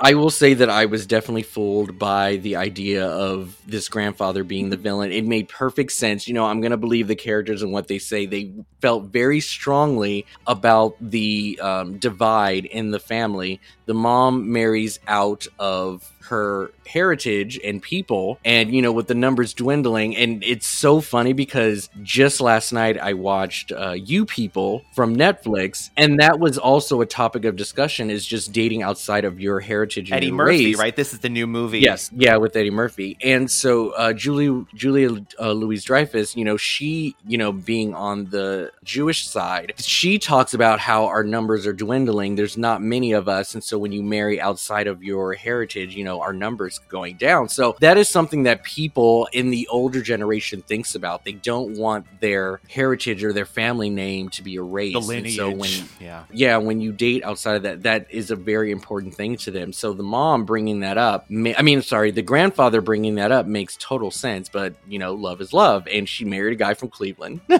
Speaker 4: I will say that I was definitely fooled by the idea of this grandfather being the villain. It made perfect sense. You know, I'm going to believe the characters and what they say. They felt very strongly about the um, divide in the family. The mom marries out of her heritage and people, and you know, with the numbers dwindling. And it's so funny because just last night I watched uh, You People from Netflix, and that was also a topic of discussion is just dating outside of your heritage and
Speaker 1: Eddie Murphy,
Speaker 4: race.
Speaker 1: right? This is the new movie.
Speaker 4: Yes, yeah, with Eddie Murphy, and so uh, Julie Julia uh, Louise Dreyfus, you know, she, you know, being on the Jewish side, she talks about how our numbers are dwindling. There's not many of us, and so when you marry outside of your heritage, you know, our numbers going down. So that is something that people in the older generation thinks about. They don't want their heritage or their family name to be erased.
Speaker 1: The
Speaker 4: And so when
Speaker 1: lineage. Yeah.
Speaker 4: yeah, when you date outside of that, that is a very important thing to them. So the mom bringing that up, ma- I mean, sorry, the grandfather bringing that up makes total sense. But you know, love is love, and she married a guy from Cleveland.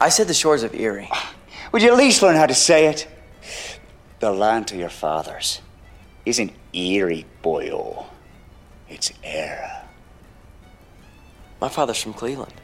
Speaker 13: I said the shores of Erie.
Speaker 16: Would you at least learn how to say it? The land to your fathers isn't Erie, boyo. It's Éire.
Speaker 13: My father's from Cleveland.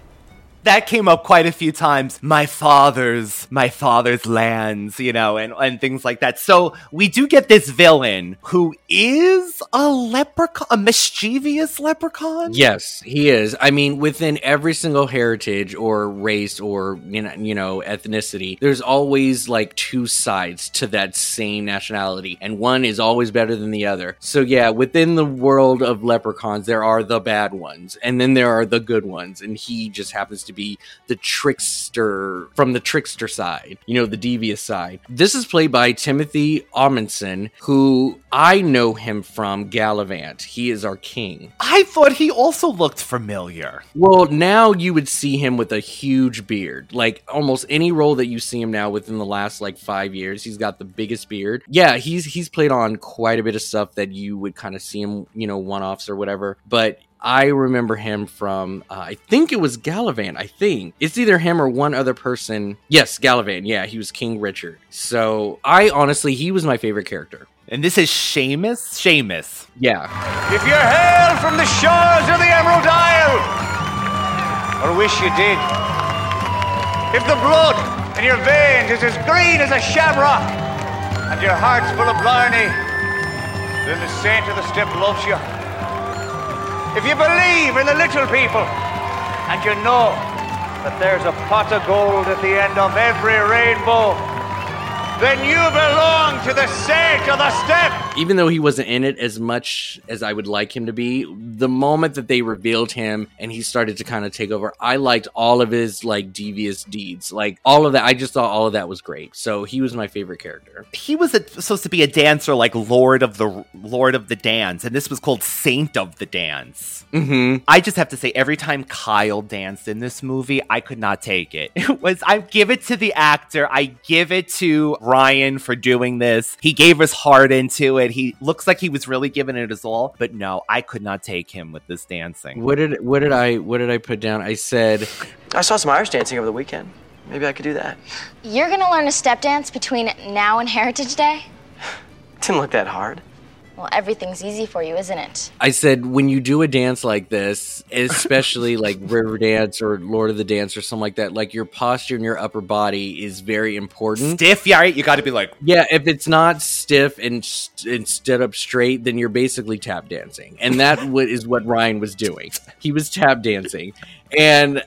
Speaker 1: That came up quite a few times. My father's, my father's lands, you know, and, and things like that. So we do get this villain who is a leprechaun, a mischievous leprechaun.
Speaker 4: yes, he is. I mean, within every single heritage or race or you know, you know, ethnicity, there's always like two sides to that same nationality, and one is always better than the other. So yeah, within the world of leprechauns, there are the bad ones, and then there are the good ones, and he just happens to be the trickster from the trickster side, you know, the devious side. This is played by Timothy Omundson, who I know him from Galavant. He is our king.
Speaker 1: I thought he also looked familiar.
Speaker 4: Well, now you would see him with a huge beard. Like almost any role that you see him now within the last like five years, he's got the biggest beard. Yeah, he's he's played on quite a bit of stuff that you would kind of see him, you know, one offs or whatever. But I remember him from uh, I think it was Galavant. I think it's either him or one other person. Yes, Galavant. Yeah, he was King Richard. So I honestly, he was my favorite character
Speaker 1: And this is Seamus? Seamus.
Speaker 4: Yeah.
Speaker 16: If you hail from the shores of the Emerald Isle, or wish you did, if the blood in your veins is as green as a shamrock, and your heart's full of blarney, then the saint of the step loves you. If you believe in the little people, and you know that there's a pot of gold at the end of every rainbow, then you belong to the saint of the step.
Speaker 4: Even though he wasn't in it as much as I would like him to be, the moment that they revealed him and he started to kind of take over, I liked all of his like devious deeds. Like all of that, I just thought all of that was great. So he was my favorite character.
Speaker 1: He was a, supposed to be a dancer like Lord of the Lord of the Dance, and this was called Saint of the Dance.
Speaker 4: Mm-hmm.
Speaker 1: I just have to say, every time Kyle danced in this movie, I could not take it. It was I give it to the actor, I give it to Ryan for doing this. He gave his heart into it. He looks like he was really giving it his all, but no, I could not take him with this dancing.
Speaker 4: What did what did I what did I put down? I said
Speaker 13: I saw some Irish dancing over the weekend. Maybe I could do that.
Speaker 6: You're gonna learn a step dance between now and Heritage Day?
Speaker 13: Didn't look that hard.
Speaker 6: Well, everything's easy for you, isn't it?
Speaker 4: I said when you do a dance like this, especially like river dance or Lord of the Dance or something like that, like your posture and your upper body is very important.
Speaker 1: Stiff, yeah, right? You got to be like,
Speaker 4: Yeah, if it's not stiff and, st- and stood up straight, then you're basically tap dancing, and that what is what Ryan was doing. He was tap dancing, and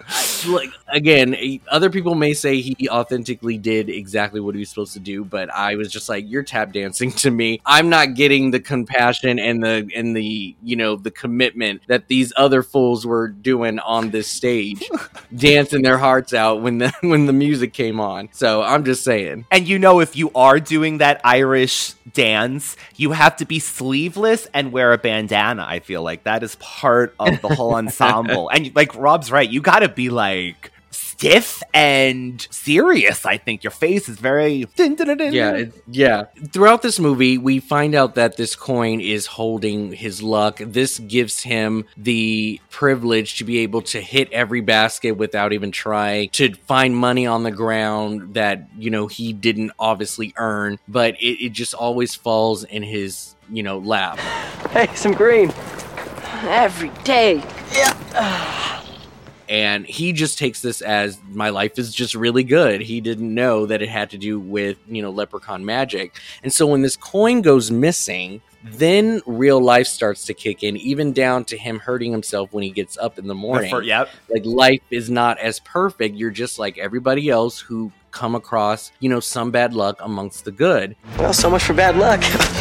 Speaker 4: like again, other people may say he authentically did exactly what he was supposed to do, but I was just like, you're tap dancing to me. I'm not getting the compassion and the and the you know the commitment that these other fools were doing on this stage, dancing their hearts out when the when the music came on. So I'm just saying.
Speaker 1: And you know, if you are doing that Irish dance, you have to be sleeveless and wear a bandana. I feel like that is part of the whole ensemble. and like Rob's right, you got to be like stiff and serious. I think your face is very
Speaker 4: Yeah, it, yeah. Throughout this movie, we find out that this coin is holding his luck. This gives him the privilege to be able to hit every basket without even trying, to find money on the ground that, you know, he didn't obviously earn, but it, it just always falls in his, you know, lap.
Speaker 13: Hey, some green. Every day. Ah.
Speaker 4: And he just takes this as my life is just really good. He didn't know that it had to do with, you know, leprechaun magic. And so when this coin goes missing, then real life starts to kick in, even down to him hurting himself when he gets up in the morning.
Speaker 1: fir- yep.
Speaker 4: Like life is not as perfect. You're just like everybody else who come across, you know, some bad luck amongst the good.
Speaker 13: Well, so much for bad luck.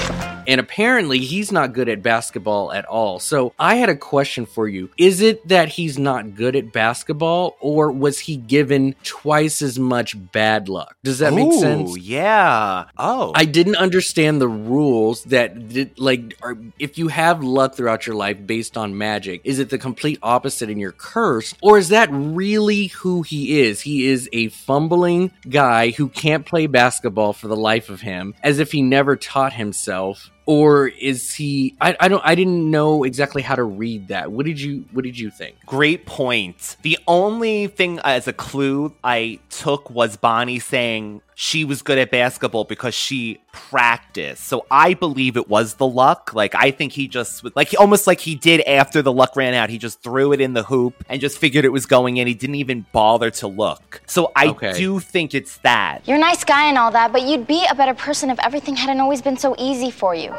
Speaker 4: And apparently, he's not good at basketball at all. So, I had a question for you. Is it that he's not good at basketball, or was he given twice as much bad luck? Does that make
Speaker 1: Ooh,
Speaker 4: sense?
Speaker 1: Yeah. Oh.
Speaker 4: I didn't understand the rules that, did, like, are, if you have luck throughout your life based on magic, is it the complete opposite and you're cursed? Or is that really who he is? He is a fumbling guy who can't play basketball for the life of him, as if he never taught himself. Or is he? I, I don't. I didn't know exactly how to read that. What did you? What did you think?
Speaker 1: Great point. The only thing as a clue I took was Bonnie saying she was good at basketball because she practiced. So I believe it was the luck. Like I think he just like almost like he did after the luck ran out. He just threw it in the hoop and just figured it was going in. He didn't even bother to look. So I
Speaker 4: Okay.
Speaker 1: do think it's that.
Speaker 6: You're a nice guy and all that, but you'd be a better person if everything hadn't always been so easy for you.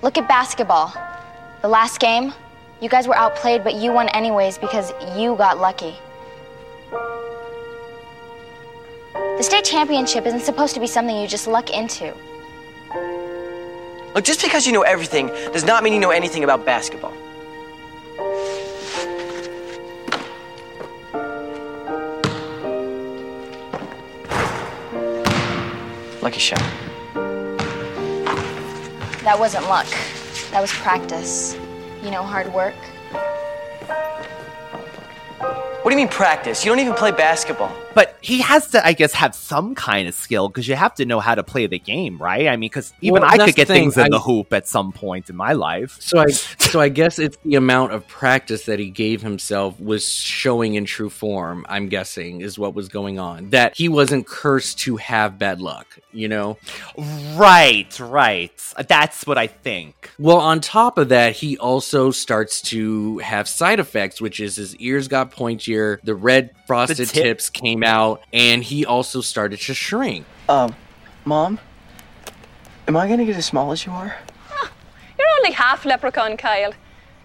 Speaker 6: Look at basketball. The last game, you guys were outplayed, but you won anyways because you got lucky. The state championship isn't supposed to be something you just luck into.
Speaker 13: Look, just because you know everything does not mean you know anything about basketball. Lucky shot.
Speaker 6: That wasn't luck. That was practice. You know, hard work.
Speaker 13: What do you mean practice? You don't even play basketball.
Speaker 1: But he has to, I guess, have some kind of skill because you have to know how to play the game, right? I mean, because even
Speaker 4: Well,
Speaker 1: I could get
Speaker 4: thing,
Speaker 1: things in
Speaker 4: I-
Speaker 1: the hoop at some point in my life.
Speaker 4: So I so I guess it's the amount of practice that he gave himself was showing in true form, I'm guessing, is what was going on. That he wasn't cursed to have bad luck, you know?
Speaker 1: Right, right. That's what I think.
Speaker 4: Well, on top of that, he also starts to have side effects, which is his ears got pointier, the red frosted
Speaker 1: tip-
Speaker 4: tips came out, and he also started to shrink.
Speaker 13: Um, Mom? Am I gonna get as small as you are?
Speaker 3: You're only half leprechaun, Kyle.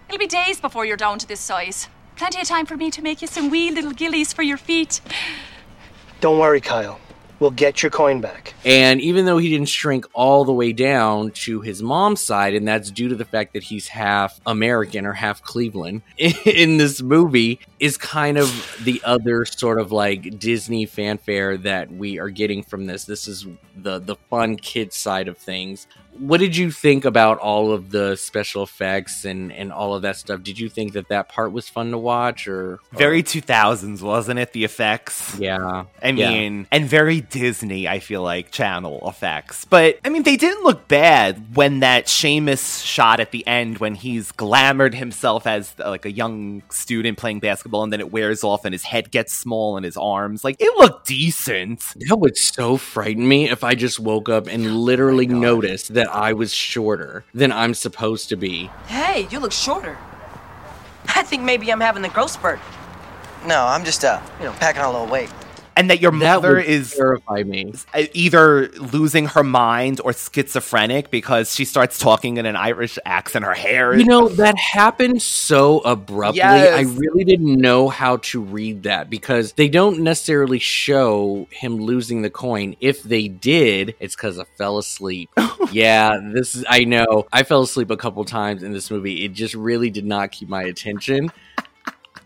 Speaker 3: It'll be days before you're down to this size. Plenty of time for me to make you some wee little gillies for your feet.
Speaker 2: Don't worry, Kyle. We'll get your coin back.
Speaker 4: And even though he didn't shrink all the way down to his mom's side, and that's due to the fact that he's half American or half Cleveland in this movie, is kind of the other sort of like Disney fanfare that we are getting from this. This is the the fun kid side of things. What did you think about all of the special effects and and all of that stuff? Did you think that that part was fun to watch or
Speaker 1: Very 2000s, wasn't it? The effects.
Speaker 4: Yeah.
Speaker 1: I
Speaker 4: Yeah.
Speaker 1: mean, and very Disney, I feel like, channel effects. But, I mean, they didn't look bad when that Seamus shot at the end when he's glamored himself as like a young student playing basketball and then it wears off and his head gets small and his arms. Like, it looked decent.
Speaker 4: That would so frighten me if I just woke up and
Speaker 1: Oh
Speaker 4: literally noticed that I was shorter than I'm supposed to be.
Speaker 14: Hey, you look shorter. I think maybe I'm having the growth spurt.
Speaker 13: No, I'm just, uh, you know, packing on a little weight.
Speaker 1: And that your
Speaker 4: That
Speaker 1: mother is
Speaker 4: terrify me.
Speaker 1: uh, either losing her mind or schizophrenic because she starts talking in an Irish accent. Her hair is
Speaker 4: You know, that happened so abruptly. I really didn't know how to read that because they don't necessarily show him losing the coin. If they did, it's because I fell asleep. yeah, this is, I know. I fell asleep a couple times in this movie. It just really did not keep my attention.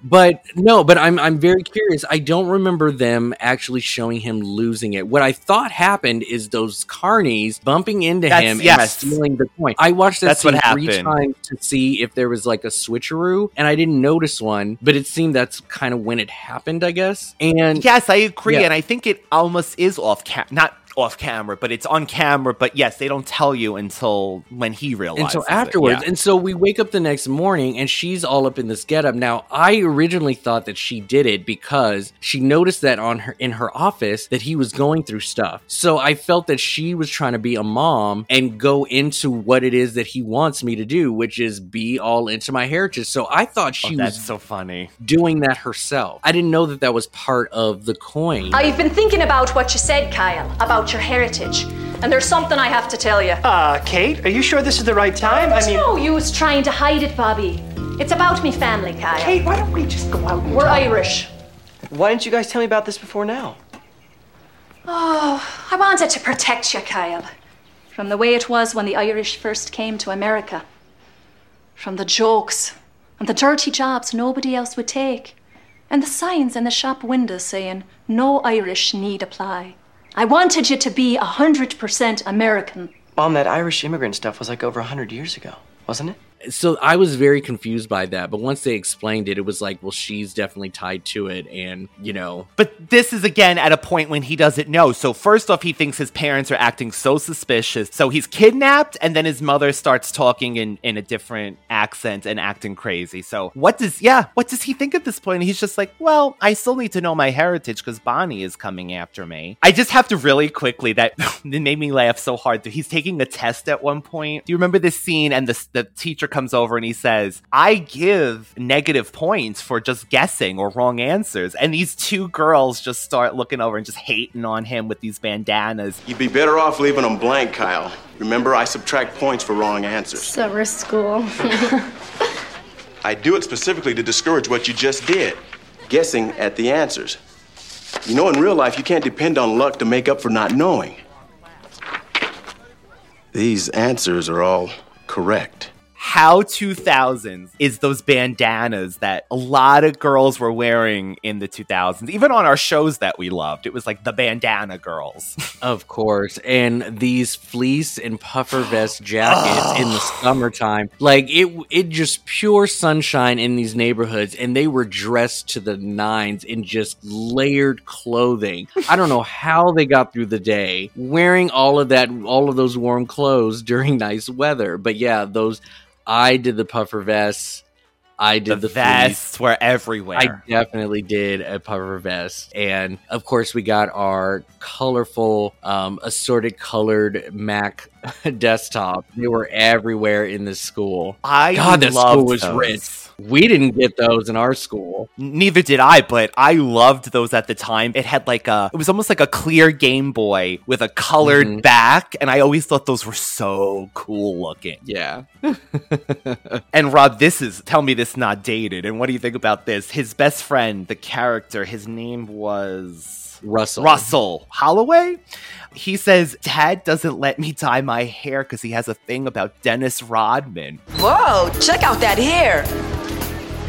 Speaker 4: But no, but I'm I'm very curious. I don't remember them actually showing him losing it. What I thought happened is those carnies bumping into
Speaker 1: That's-
Speaker 4: him and stealing the coin. I watched that
Speaker 1: That's
Speaker 4: scene three times to see if there was like a switcheroo, and I didn't notice one. But it seemed that's kind of when it happened, I guess. And
Speaker 1: Yes, I agree,
Speaker 4: Yeah.
Speaker 1: and I think it almost is off cam, not off camera, but it's on camera. But yes, they don't tell you until when he realizes.
Speaker 4: until
Speaker 1: it,
Speaker 4: afterwards.
Speaker 1: yeah.
Speaker 4: And so we wake up the next morning and she's all up in this getup. Now, I originally thought that she did it because she noticed that on her in her office that he was going through stuff. So I felt that she was trying to be a mom and go into what it is that he wants me to do, which is be all into my heritage. So I thought
Speaker 1: Oh,
Speaker 4: she
Speaker 1: that's
Speaker 4: was
Speaker 1: so funny.
Speaker 4: doing that herself. I didn't know that that was part of the coin.
Speaker 3: I've been thinking about what you said, Kyle, about your heritage. And there's something I have to tell you.
Speaker 2: Uh, Kate, are you sure this is the right time? I mean,
Speaker 3: no use trying to hide it, Bobby. It's about me family, Kyle.
Speaker 2: Kate, why don't we just go out and
Speaker 3: We're
Speaker 2: talk?
Speaker 3: Irish.
Speaker 13: Why didn't you guys tell me about this before now?
Speaker 3: Oh, I wanted to protect you, Kyle. From the way it was when the Irish first came to America. From the jokes and the dirty jobs nobody else would take. And the signs in the shop windows saying, no Irish need apply. I wanted you to be 100% American.
Speaker 13: Mom, that Irish immigrant stuff was like over a hundred years ago, wasn't it?
Speaker 4: So I was very confused by that, but once they explained it, it was like, well, she's definitely tied to it, and you know,
Speaker 1: But this is again at a point when he doesn't know. So first off, he thinks his parents are acting so suspicious. So he's kidnapped, and then his mother starts talking in in a different accent and acting crazy. So what does yeah? What does he think at this point? He's just like, well, I still need to know my heritage because Bonnie is coming after me. I just have to really quickly that made me laugh so hard. He's taking a test at one point. Do you remember this scene? And the the teacher comes over and he says, "I give negative points for just guessing or wrong answers." And these two girls just start looking over and just hating on him with these bandanas.
Speaker 17: You'd be better off leaving them blank, Kyle. Remember, I subtract points for wrong answers.
Speaker 10: Summer school.
Speaker 17: I do it specifically to discourage what you just did guessing at the answers. You know, in real life, you can't depend on luck to make up for not knowing. These answers are all correct.
Speaker 1: How 2000s is those bandanas that a lot of girls were wearing in the 2000s, even on our shows that we loved. It was like the bandana girls.
Speaker 4: Of course. And these fleece and puffer vest jackets in the summertime. Like it it just pure sunshine in these neighborhoods and they were dressed to the nines in just layered clothing. I don't know how they got through the day wearing all of that all of those warm clothes during nice weather. But yeah, those I did the puffer vests. I did
Speaker 1: the,
Speaker 4: the,
Speaker 1: vests were everywhere.
Speaker 4: I definitely did a puffer vest, and of course we got our colorful, um, assorted colored Mac desktop. They were everywhere in the school.
Speaker 1: I
Speaker 4: God, that school was
Speaker 1: those.
Speaker 4: rich. We didn't get those in our school.
Speaker 1: Neither did I, but I loved those at the time. It had like a, it was almost like a clear Game Boy with a colored
Speaker 4: Mhm.
Speaker 1: back, and I always thought those were so cool looking.
Speaker 4: Yeah.
Speaker 1: And Rob, this is, tell me this not dated, and what do you think about this? His best friend, the character, his name was
Speaker 4: Russell.
Speaker 1: Russell Holloway. He says, Dad doesn't let me dye my hair because he has a thing about Dennis Rodman.
Speaker 14: Whoa, check out that hair.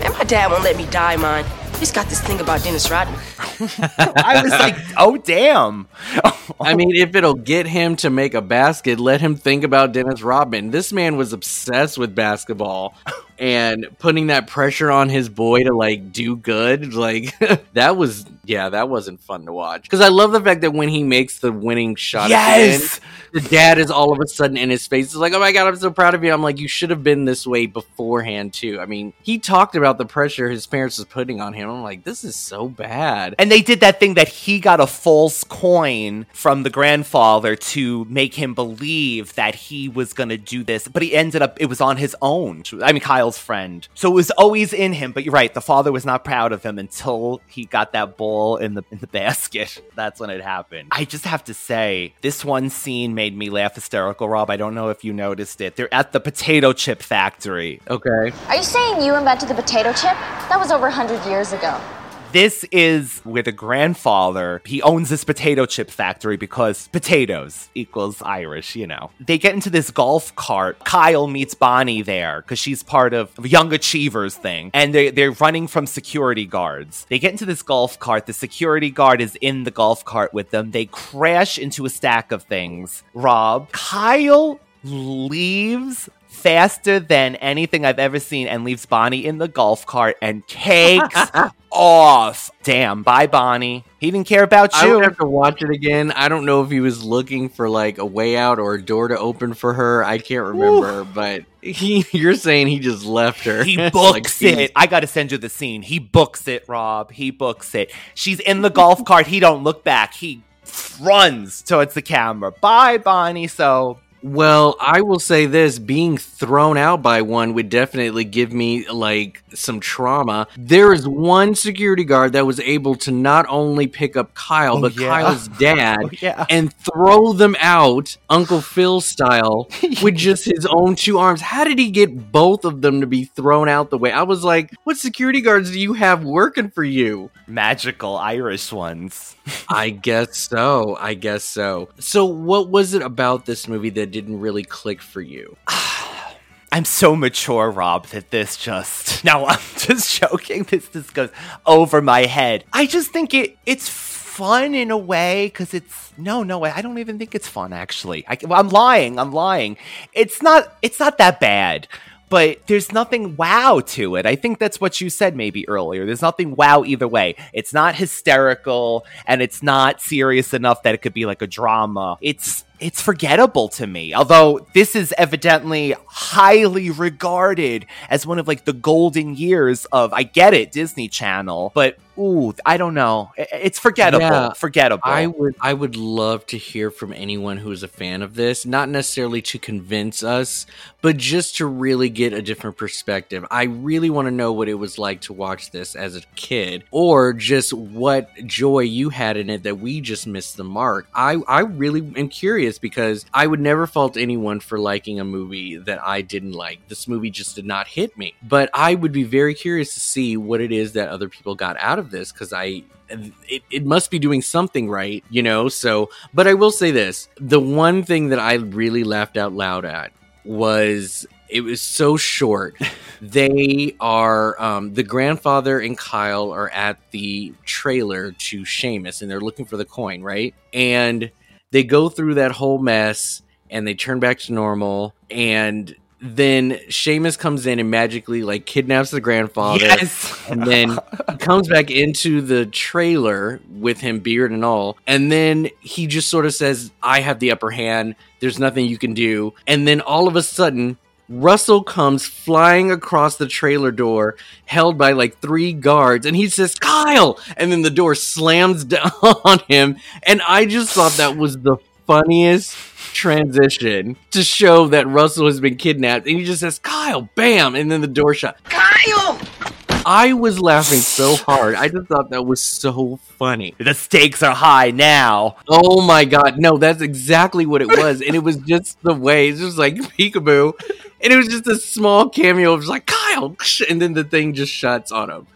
Speaker 14: And my dad won't let me dye mine. He's got this thing about Dennis Rodman.
Speaker 1: I was like, oh, damn.
Speaker 4: I mean, if it'll get him to make a basket, let him think about Dennis Rodman. This man was obsessed with basketball and putting that pressure on his boy to like do good. Like that was, yeah, that wasn't fun to watch. Because I love the fact that when he makes the winning shot, at the end,
Speaker 1: Yes!
Speaker 4: the dad is all of a sudden in his face. Is like, oh my god, I'm so proud of you. I'm like, you should have been this way beforehand too. I mean, he talked about the pressure his parents was putting on him. I'm like, this is so bad.
Speaker 1: And they did that thing that he got a false coin from the grandfather to make him believe that he was going to do this, but he ended up, it was on his own. I mean, Kyle's friend. So it was always in him, but you're right. The father was not proud of him until he got that ball in the, in the basket. That's when it happened. I just have to say, this one scene made me laugh hysterical, Rob. I don't know if you noticed it. They're at the potato chip factory.
Speaker 4: Okay.
Speaker 6: Are you saying you invented the potato chip? That was over 100 years ago.
Speaker 1: This is where the grandfather, he owns this potato chip factory because potatoes equals Irish, you know. They get into this golf cart. Kyle meets Bonnie there because she's part of Young Achievers thing. And they, they're running from security guards. They get into this golf cart. The security guard is in the golf cart with them. They crash into a stack of things. Rob, Kyle leaves faster than anything I've ever seen and leaves Bonnie in the golf cart and takes off. Damn, bye Bonnie. He didn't care about
Speaker 4: I
Speaker 1: you.
Speaker 4: would have to watch it again. I don't know if he was looking for like a way out or a door to open for her. I can't remember, but he, you're saying he just left her.
Speaker 1: He books
Speaker 4: like
Speaker 1: it. I got to send you the scene. He books it, Rob. He books it. She's in the golf cart. He don't look back. He runs towards the camera. Bye, Bonnie. So
Speaker 4: Well, I will say this being thrown out by one would definitely give me like some trauma. There is one security guard that was able to not only pick up Kyle,
Speaker 1: Oh,
Speaker 4: but
Speaker 1: yeah.
Speaker 4: Kyle's dad
Speaker 1: Oh, yeah.
Speaker 4: and throw them out, Uncle Phil style, with just his own two arms. How did he get both of them to be thrown out the way? I was like, what security guards do you have working for you?
Speaker 1: magical Irish ones.
Speaker 4: I guess so. I guess so. So, what was it about this movie that didn't really click for you?
Speaker 1: I'm so mature, Rob, that this just no, I'm just joking. This just goes over my head. I just think it it's fun in a way because it's no, no, I don't even think it's fun. Actually, I, I'm lying. I'm lying. It's not. It's not that bad. But there's nothing wow to it. I think that's what you said maybe earlier. There's nothing wow either way. It's not hysterical and it's not serious enough that it could be like a drama. It's it's forgettable to me. Although this is evidently highly regarded as one of like the golden years of I get it, Disney Channel, but ooh, I don't know. It's forgettable.
Speaker 4: Yeah,
Speaker 1: forgettable.
Speaker 4: I would I would love to hear from anyone who is a fan of this, not necessarily to convince us, but just to really get a different perspective. I really want to know what it was like to watch this as a kid or just what joy you had in it that we just missed the mark. I I really am curious because I would never fault anyone for liking a movie that I didn't like. This movie just did not hit me. But I would be very curious to see what it is that other people got out of this cuz I it, it must be doing something right, you know? So, but I will say this the one thing that I really laughed out loud at was It was so short. they are um, the grandfather and Kyle are at the trailer to Seamus, and they're looking for the coin, right? And they go through that whole mess, and they turn back to normal, and then Seamus comes in and magically like kidnaps the grandfather,
Speaker 1: Yes.
Speaker 4: and then comes back into the trailer with him beard and all, and then he just sort of says, "I have the upper hand. There's nothing you can do," and then all of a sudden. Russell comes flying across the trailer door, held by like three guards, and he says, Kyle! And then the door slams down on him. And I just thought that was the funniest transition to show that Russell has been kidnapped. And he just says, Kyle, bam! And then the door shut.
Speaker 14: Kyle!
Speaker 4: I was laughing so hard. I just thought that was so funny.
Speaker 1: The stakes are high now.
Speaker 4: Oh my god, no, that's exactly what it was. and it was just the way, it's just like peekaboo. And it was just a small cameo of like Kyle, and then the thing just shuts on him.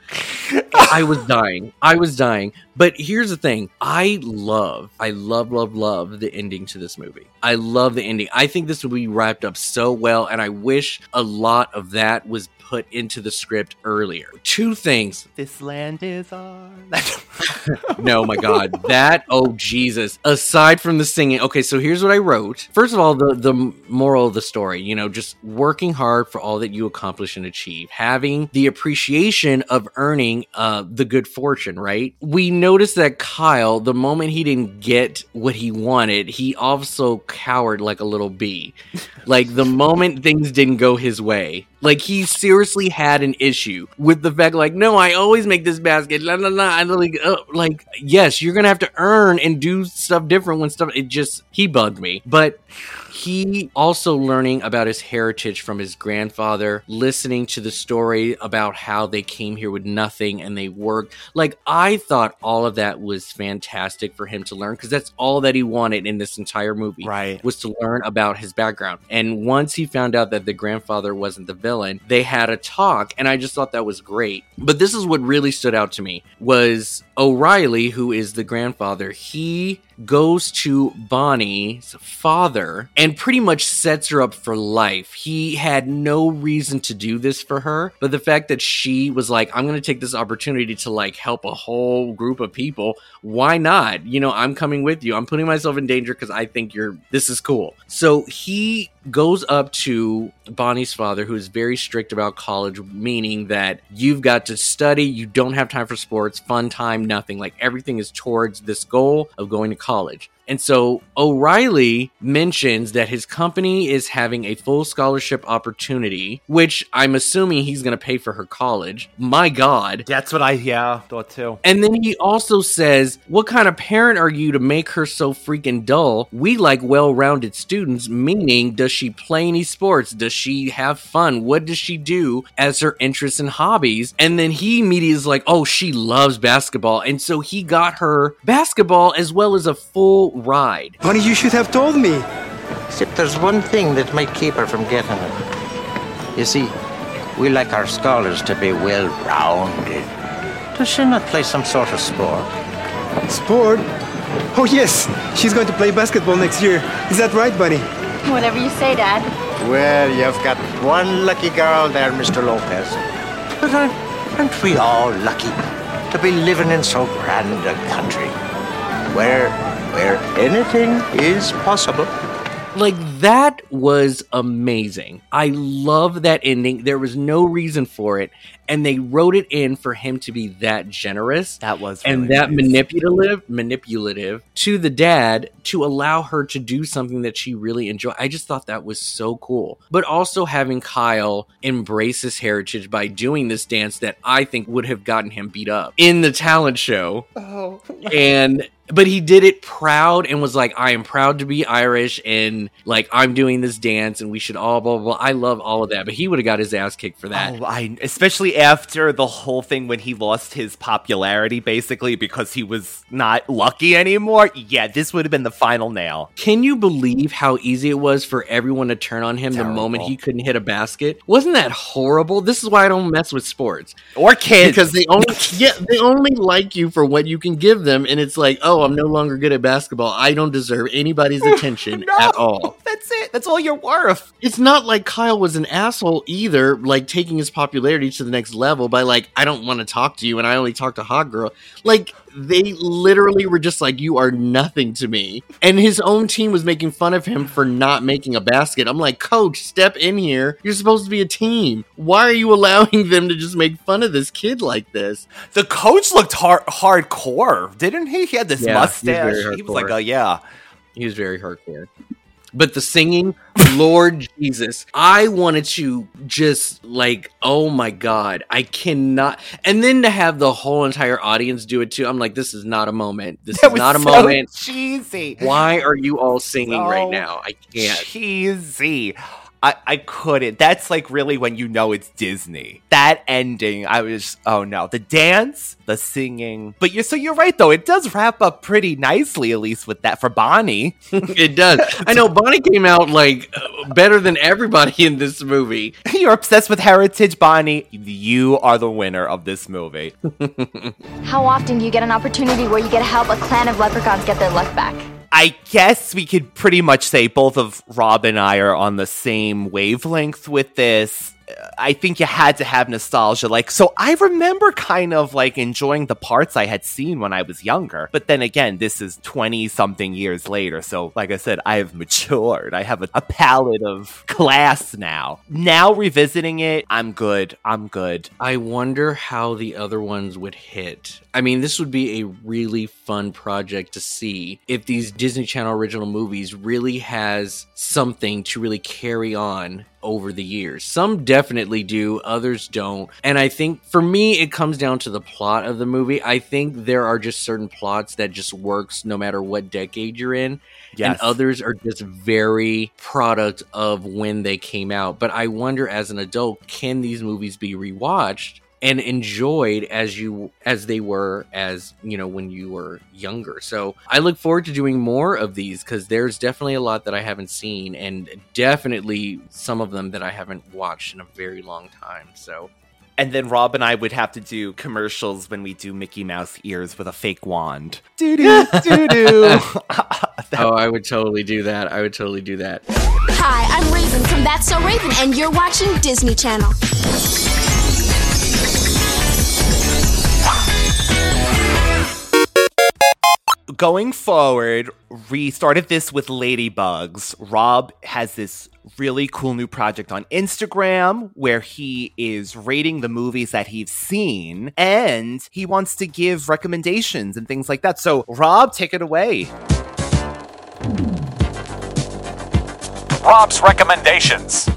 Speaker 4: I was dying. I was dying. But here's the thing I love, I love, love, love the ending to this movie. I love the ending. I think this movie wrapped up so well, and I wish a lot of that was put into the script earlier. Two things.
Speaker 1: This land is ours.
Speaker 4: no, my God. That, oh, Jesus. Aside from the singing, okay, so here's what I wrote. First of all, the, the moral of the story, you know, just working hard for all that you accomplish and achieve, having the appreciation of earning uh, the good fortune, right? We noticed that Kyle, the moment he didn't get what he wanted, he also cowered like a little bee. Like the moment things didn't go his way, like he seriously had an issue with the fact, like, no, I always make this basket. La la la. I like, uh, like, yes, you're gonna have to earn and do stuff different when stuff. It just he bugged me, but he also learning about his heritage from his grandfather, listening to the story about how they came here with nothing and they worked. Like I thought all of that was fantastic for him to learn because that's all that he wanted in this entire movie.
Speaker 1: Right.
Speaker 4: Was to learn about his background. And once he found out that the grandfather wasn't the villain, they had a talk and I just thought that was great. But this is what really stood out to me was O'Reilly, who is the grandfather, he goes to Bonnie's father and pretty much sets her up for life. He had no reason to do this for her, but the fact that she was like, I'm going to take this opportunity to like help a whole group of people, why not? You know, I'm coming with you. I'm putting myself in danger because I think you're, this is cool. So he goes up to Bonnie's father, who is very strict about college, meaning that you've got to study, you don't have time for sports, fun time, nothing. Like everything is towards this goal of going to college. And so O'Reilly mentions that his company is having a full scholarship opportunity, which I'm assuming he's going to pay for her college. My God.
Speaker 1: That's what I, yeah, thought too.
Speaker 4: And then he also says, What kind of parent are you to make her so freaking dull? We like well rounded students, meaning, does she play any sports? Does she have fun? What does she do as her interests and hobbies? And then he immediately is like, Oh, she loves basketball. And so he got her basketball as well as a full ride.
Speaker 15: Honey, you should have told me. Except there's one thing that might keep her from getting it. You see, we like our scholars to be well rounded. Does she not play some sort of sport?
Speaker 18: Sport? Oh, yes. She's going to play basketball next year. Is that right, Bunny?
Speaker 6: Whatever you say, Dad.
Speaker 15: Well, you've got one lucky girl there, Mr. Lopez. But aren't, aren't we all lucky to be living in so grand a country where where anything is possible?
Speaker 4: Like that was amazing. I love that ending. There was no reason for it, and they wrote it in for him to be that generous.
Speaker 1: That was
Speaker 4: and that
Speaker 1: nice.
Speaker 4: manipulative, manipulative to the dad to allow her to do something that she really enjoyed. I just thought that was so cool. But also having Kyle embrace his heritage by doing this dance that I think would have gotten him beat up in the talent show
Speaker 1: Oh.
Speaker 4: and but he did it proud and was like i am proud to be irish and like i'm doing this dance and we should all blah blah, blah. i love all of that but he would have got his ass kicked for that
Speaker 1: Oh, I especially after the whole thing when he lost his popularity basically because he was not lucky anymore. Yeah, this would have been the final nail.
Speaker 4: can you believe how easy it was for everyone to turn on him the moment he couldn't hit a basket wasn't that horrible this is why i don't mess with sports
Speaker 1: or kids
Speaker 4: because they only yeah they only like you for what you can give them and it's like oh i'm no longer good at basketball i don't deserve anybody's attention at all
Speaker 1: That's That's it. That's all you're worth.
Speaker 4: It's not like Kyle was an asshole either, like taking his popularity to the next level by like, I don't want to talk to you and I only talk to Hot Girl. Like, they literally were just like, You are nothing to me. And his own team was making fun of him for not making a basket. I'm like, Coach, step in here. You're supposed to be a team. Why are you allowing them to just make fun of this kid like this?
Speaker 1: The coach looked hard- hardcore, didn't he? He had this
Speaker 4: Yeah,
Speaker 1: mustache. He was like. Oh, yeah.
Speaker 4: He was very hardcore. But the singing, Lord Jesus, I wanted to just like, oh my God, I cannot. And then to have the whole entire audience do it too, I'm like, this is not a moment. This
Speaker 1: That
Speaker 4: is not a
Speaker 1: so
Speaker 4: moment.
Speaker 1: cheesy.
Speaker 4: Why are you all singing right now? I can't.
Speaker 1: Cheesy. I, I couldn't. That's like really when you know it's Disney. That ending, I was oh no. The dance, the singing. But you're so you're right though. It does wrap up pretty nicely, at least with that for Bonnie.
Speaker 4: it does. I know Bonnie came out like uh, better than everybody in this movie.
Speaker 1: You're obsessed with heritage, Bonnie. You are the winner of this movie.
Speaker 6: How often do you get an opportunity where you get to help a clan of leprechauns get their luck back?
Speaker 1: I guess we could pretty much say both of Rob and I are on the same wavelength with this. I think you had to have nostalgia. Like, so I remember kind of like enjoying the parts I had seen when I was younger. But then again, this is 20 something years later. So, like I said, I have matured. I have a, a palette of class now. Now revisiting it, I'm good. I'm good.
Speaker 4: I wonder how the other ones would hit. I mean, this would be a really fun project to see if these Disney Channel original movies really has something to really carry on over the years. Some definitely do, others don't. And I think for me it comes down to the plot of the movie. I think there are just certain plots that just works no matter what decade you're in.
Speaker 1: Yes.
Speaker 4: And others are just very product of when they came out. But I wonder as an adult, can these movies be rewatched and enjoyed as you as they were as you know when you were younger so i look forward to doing more of these because there's definitely a lot that i haven't seen and definitely some of them that i haven't watched in a very long time so
Speaker 1: And then Rob and I would have to do commercials when we do Mickey Mouse ears with a fake wand. Doo doo doo doo.
Speaker 4: oh i would totally do that i would totally do that
Speaker 19: Hi, I'm Raven from That's So Raven, and you're watching Disney Channel.
Speaker 1: Going forward, we started this with Ladybugs. Rob has this really cool new project on Instagram where he is rating the movies that he's seen and he wants to give recommendations and things like that. So, Rob, take it away.
Speaker 20: Rob's recommendations.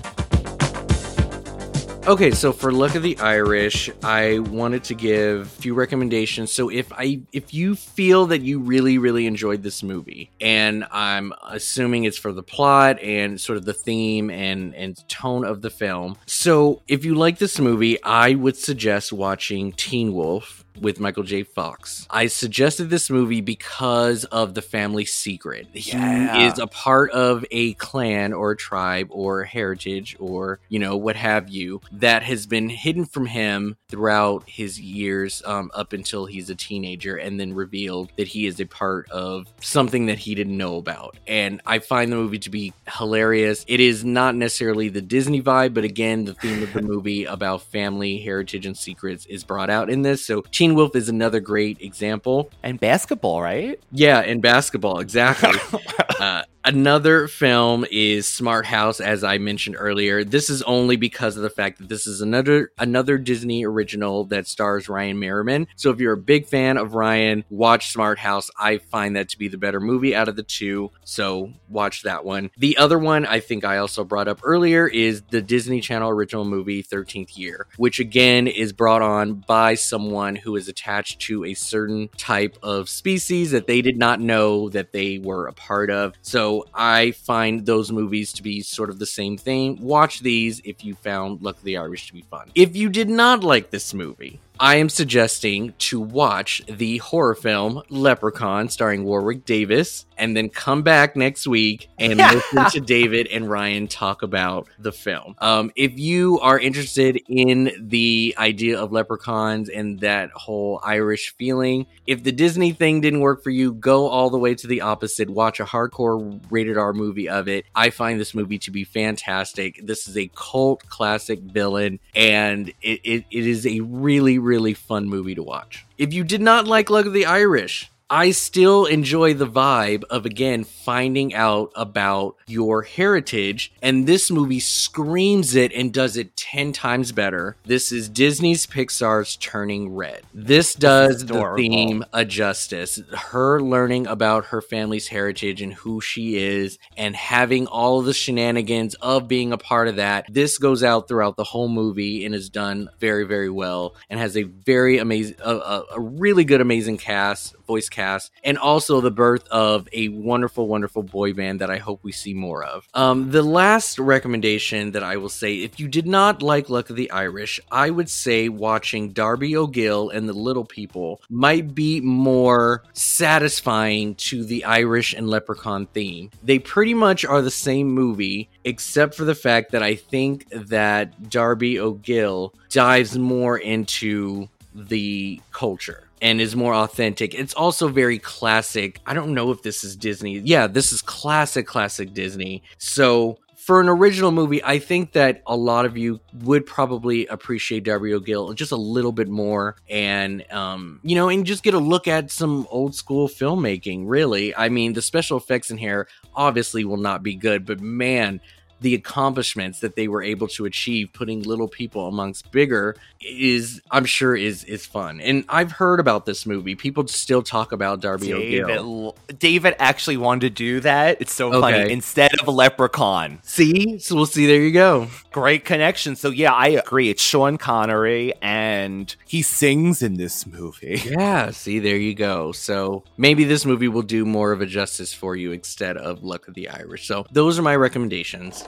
Speaker 4: Okay, so for Luck of the Irish, I wanted to give a few recommendations. So if I if you feel that you really really enjoyed this movie, and I'm assuming it's for the plot and sort of the theme and and tone of the film. So if you like this movie, I would suggest watching Teen Wolf with Michael J. Fox. I suggested this movie because of the family secret.
Speaker 1: Yeah.
Speaker 4: He is a part of a clan or a tribe or heritage or, you know, what have you, that has been hidden from him throughout his years um, up until he's a teenager and then revealed that he is a part of something that he didn't know about. And I find the movie to be hilarious. It is not necessarily the Disney vibe, but again, the theme of the movie about family, heritage, and secrets is brought out in this. So Teen Wolf is another great example.
Speaker 1: And basketball, right?
Speaker 4: Yeah, and basketball, exactly. uh, another film is Smart House, as I mentioned earlier. This is only because of the fact that this is another another Disney original that stars Ryan Merriman. So if you're a big fan of Ryan, watch Smart House. I find that to be the better movie out of the two. So watch that one. The other one I think I also brought up earlier is the Disney Channel original movie 13th Year, which again is brought on by someone who is attached to a certain type of species that they did not know that they were a part of. So I find those movies to be sort of the same thing. Watch these if you found Luck of the Irish to be fun. If you did not like this movie, I am suggesting to watch the horror film Leprechaun starring Warwick Davis and then come back next week and listen to David and Ryan talk about the film. Um, if you are interested in the idea of leprechauns and that whole Irish feeling, if the Disney thing didn't work for you, go all the way to the opposite. Watch a hardcore rated R movie of it. I find this movie to be fantastic. This is a cult classic villain, and it, it, it is a really, really fun movie to watch. If you did not like Luck of the Irish, I still enjoy the vibe of again finding out about your heritage, and this movie screams it and does it 10 times better. This is Disney's Pixar's Turning Red. This does the theme a justice. Her learning about her family's heritage and who she is, and having all of the shenanigans of being a part of that. This goes out throughout the whole movie and is done very, very well, and has a very amazing, a, a, a really good, amazing cast, voice cast, and also the birth of a wonderful, wonderful boy band that I hope we see more of. Um, the last recommendation that I will say, if you did not like Luck of the Irish, I would say watching Darby O'Gill and the Little People might be more satisfying to the Irish and Leprechaun theme. They pretty much are the same movie, except for the fact that I think that Darby O'Gill dives more into the culture and is more authentic. It's also very classic. I don't know if this is Disney. Yeah, this is classic, classic Disney. So for an original movie, I think that a lot of you would probably appreciate Darby O'Gill just a little bit more, and um, you know, and just get a look at some old school filmmaking. Really, I mean, the special effects in here obviously will not be good, but man, the accomplishments that they were able to achieve putting little people amongst bigger is i'm sure is is fun and i've heard about this movie people still talk about darby o'gill
Speaker 1: David, David actually wanted to do that. It's so funny. Instead of a leprechaun.
Speaker 4: See? So we'll see. There you go.
Speaker 1: Great connection. So yeah, I agree. It's Sean Connery and he sings in this movie.
Speaker 4: yeah see there you go so maybe this movie will do more of a justice for you instead of luck of the irish so those are my recommendations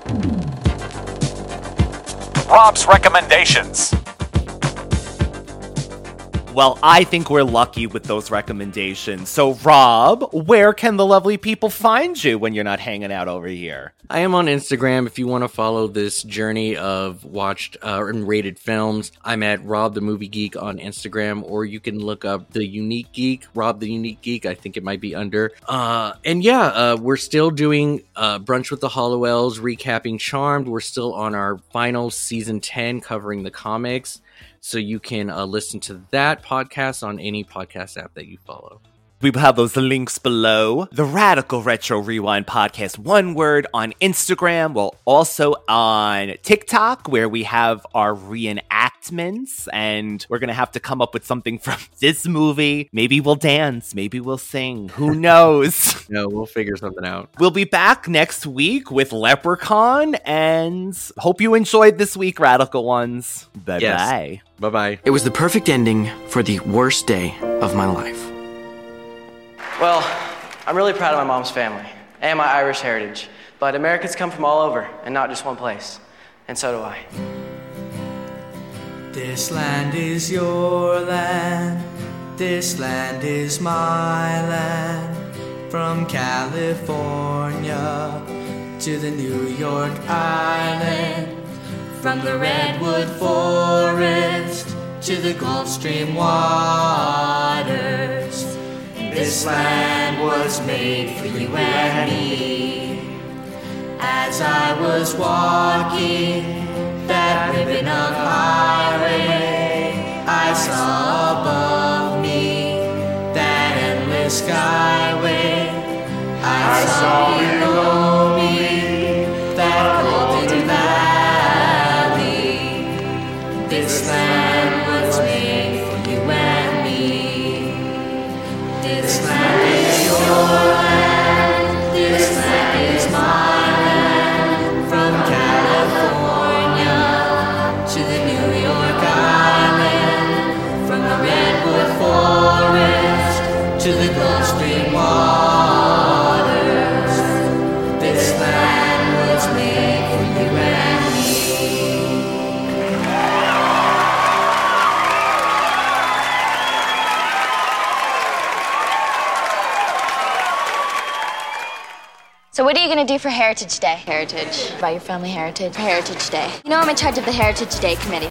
Speaker 21: Rob's recommendations.
Speaker 1: Well, I think we're lucky with those recommendations. So, Rob, where can the lovely people find you when you're not hanging out over here?
Speaker 4: I am on Instagram if you want to follow this journey of watched uh, and rated films. I'm at Rob the Movie Geek on Instagram, or you can look up the Unique Geek, Rob the Unique Geek. I think it might be under. Uh, and yeah, uh, we're still doing uh, Brunch with the Halliwells, recapping Charmed. We're still on our final season 10 covering the comics. So you can uh, listen to that podcast on any podcast app that you follow.
Speaker 1: We will have those links below. The Radical Retro Rewind podcast, one word on Instagram. Well, also on TikTok, where we have our reenactments, and we're gonna have to come up with something from this movie. Maybe we'll dance, maybe we'll sing. Who knows?
Speaker 4: no, we'll figure something out.
Speaker 1: We'll be back next week with Leprechaun, and hope you enjoyed this week, Radical Ones. Bye bye.
Speaker 4: Bye bye.
Speaker 13: It was the perfect ending for the worst day of my life. Well, I'm really proud of my mom's family and my Irish heritage, but Americans come from all over and not just one place, and so do I.
Speaker 20: This land is your land, this land is my land. From California to the New York Island, from the Redwood Forest to the Gulf Stream waters. This land was made for you and me. As I was walking that ribbon of highway, I saw above me that endless skyway. I, saw below
Speaker 6: So what are you gonna do for Heritage Day? Heritage. About your family heritage. Heritage Day. You know I'm in charge of the Heritage Day committee.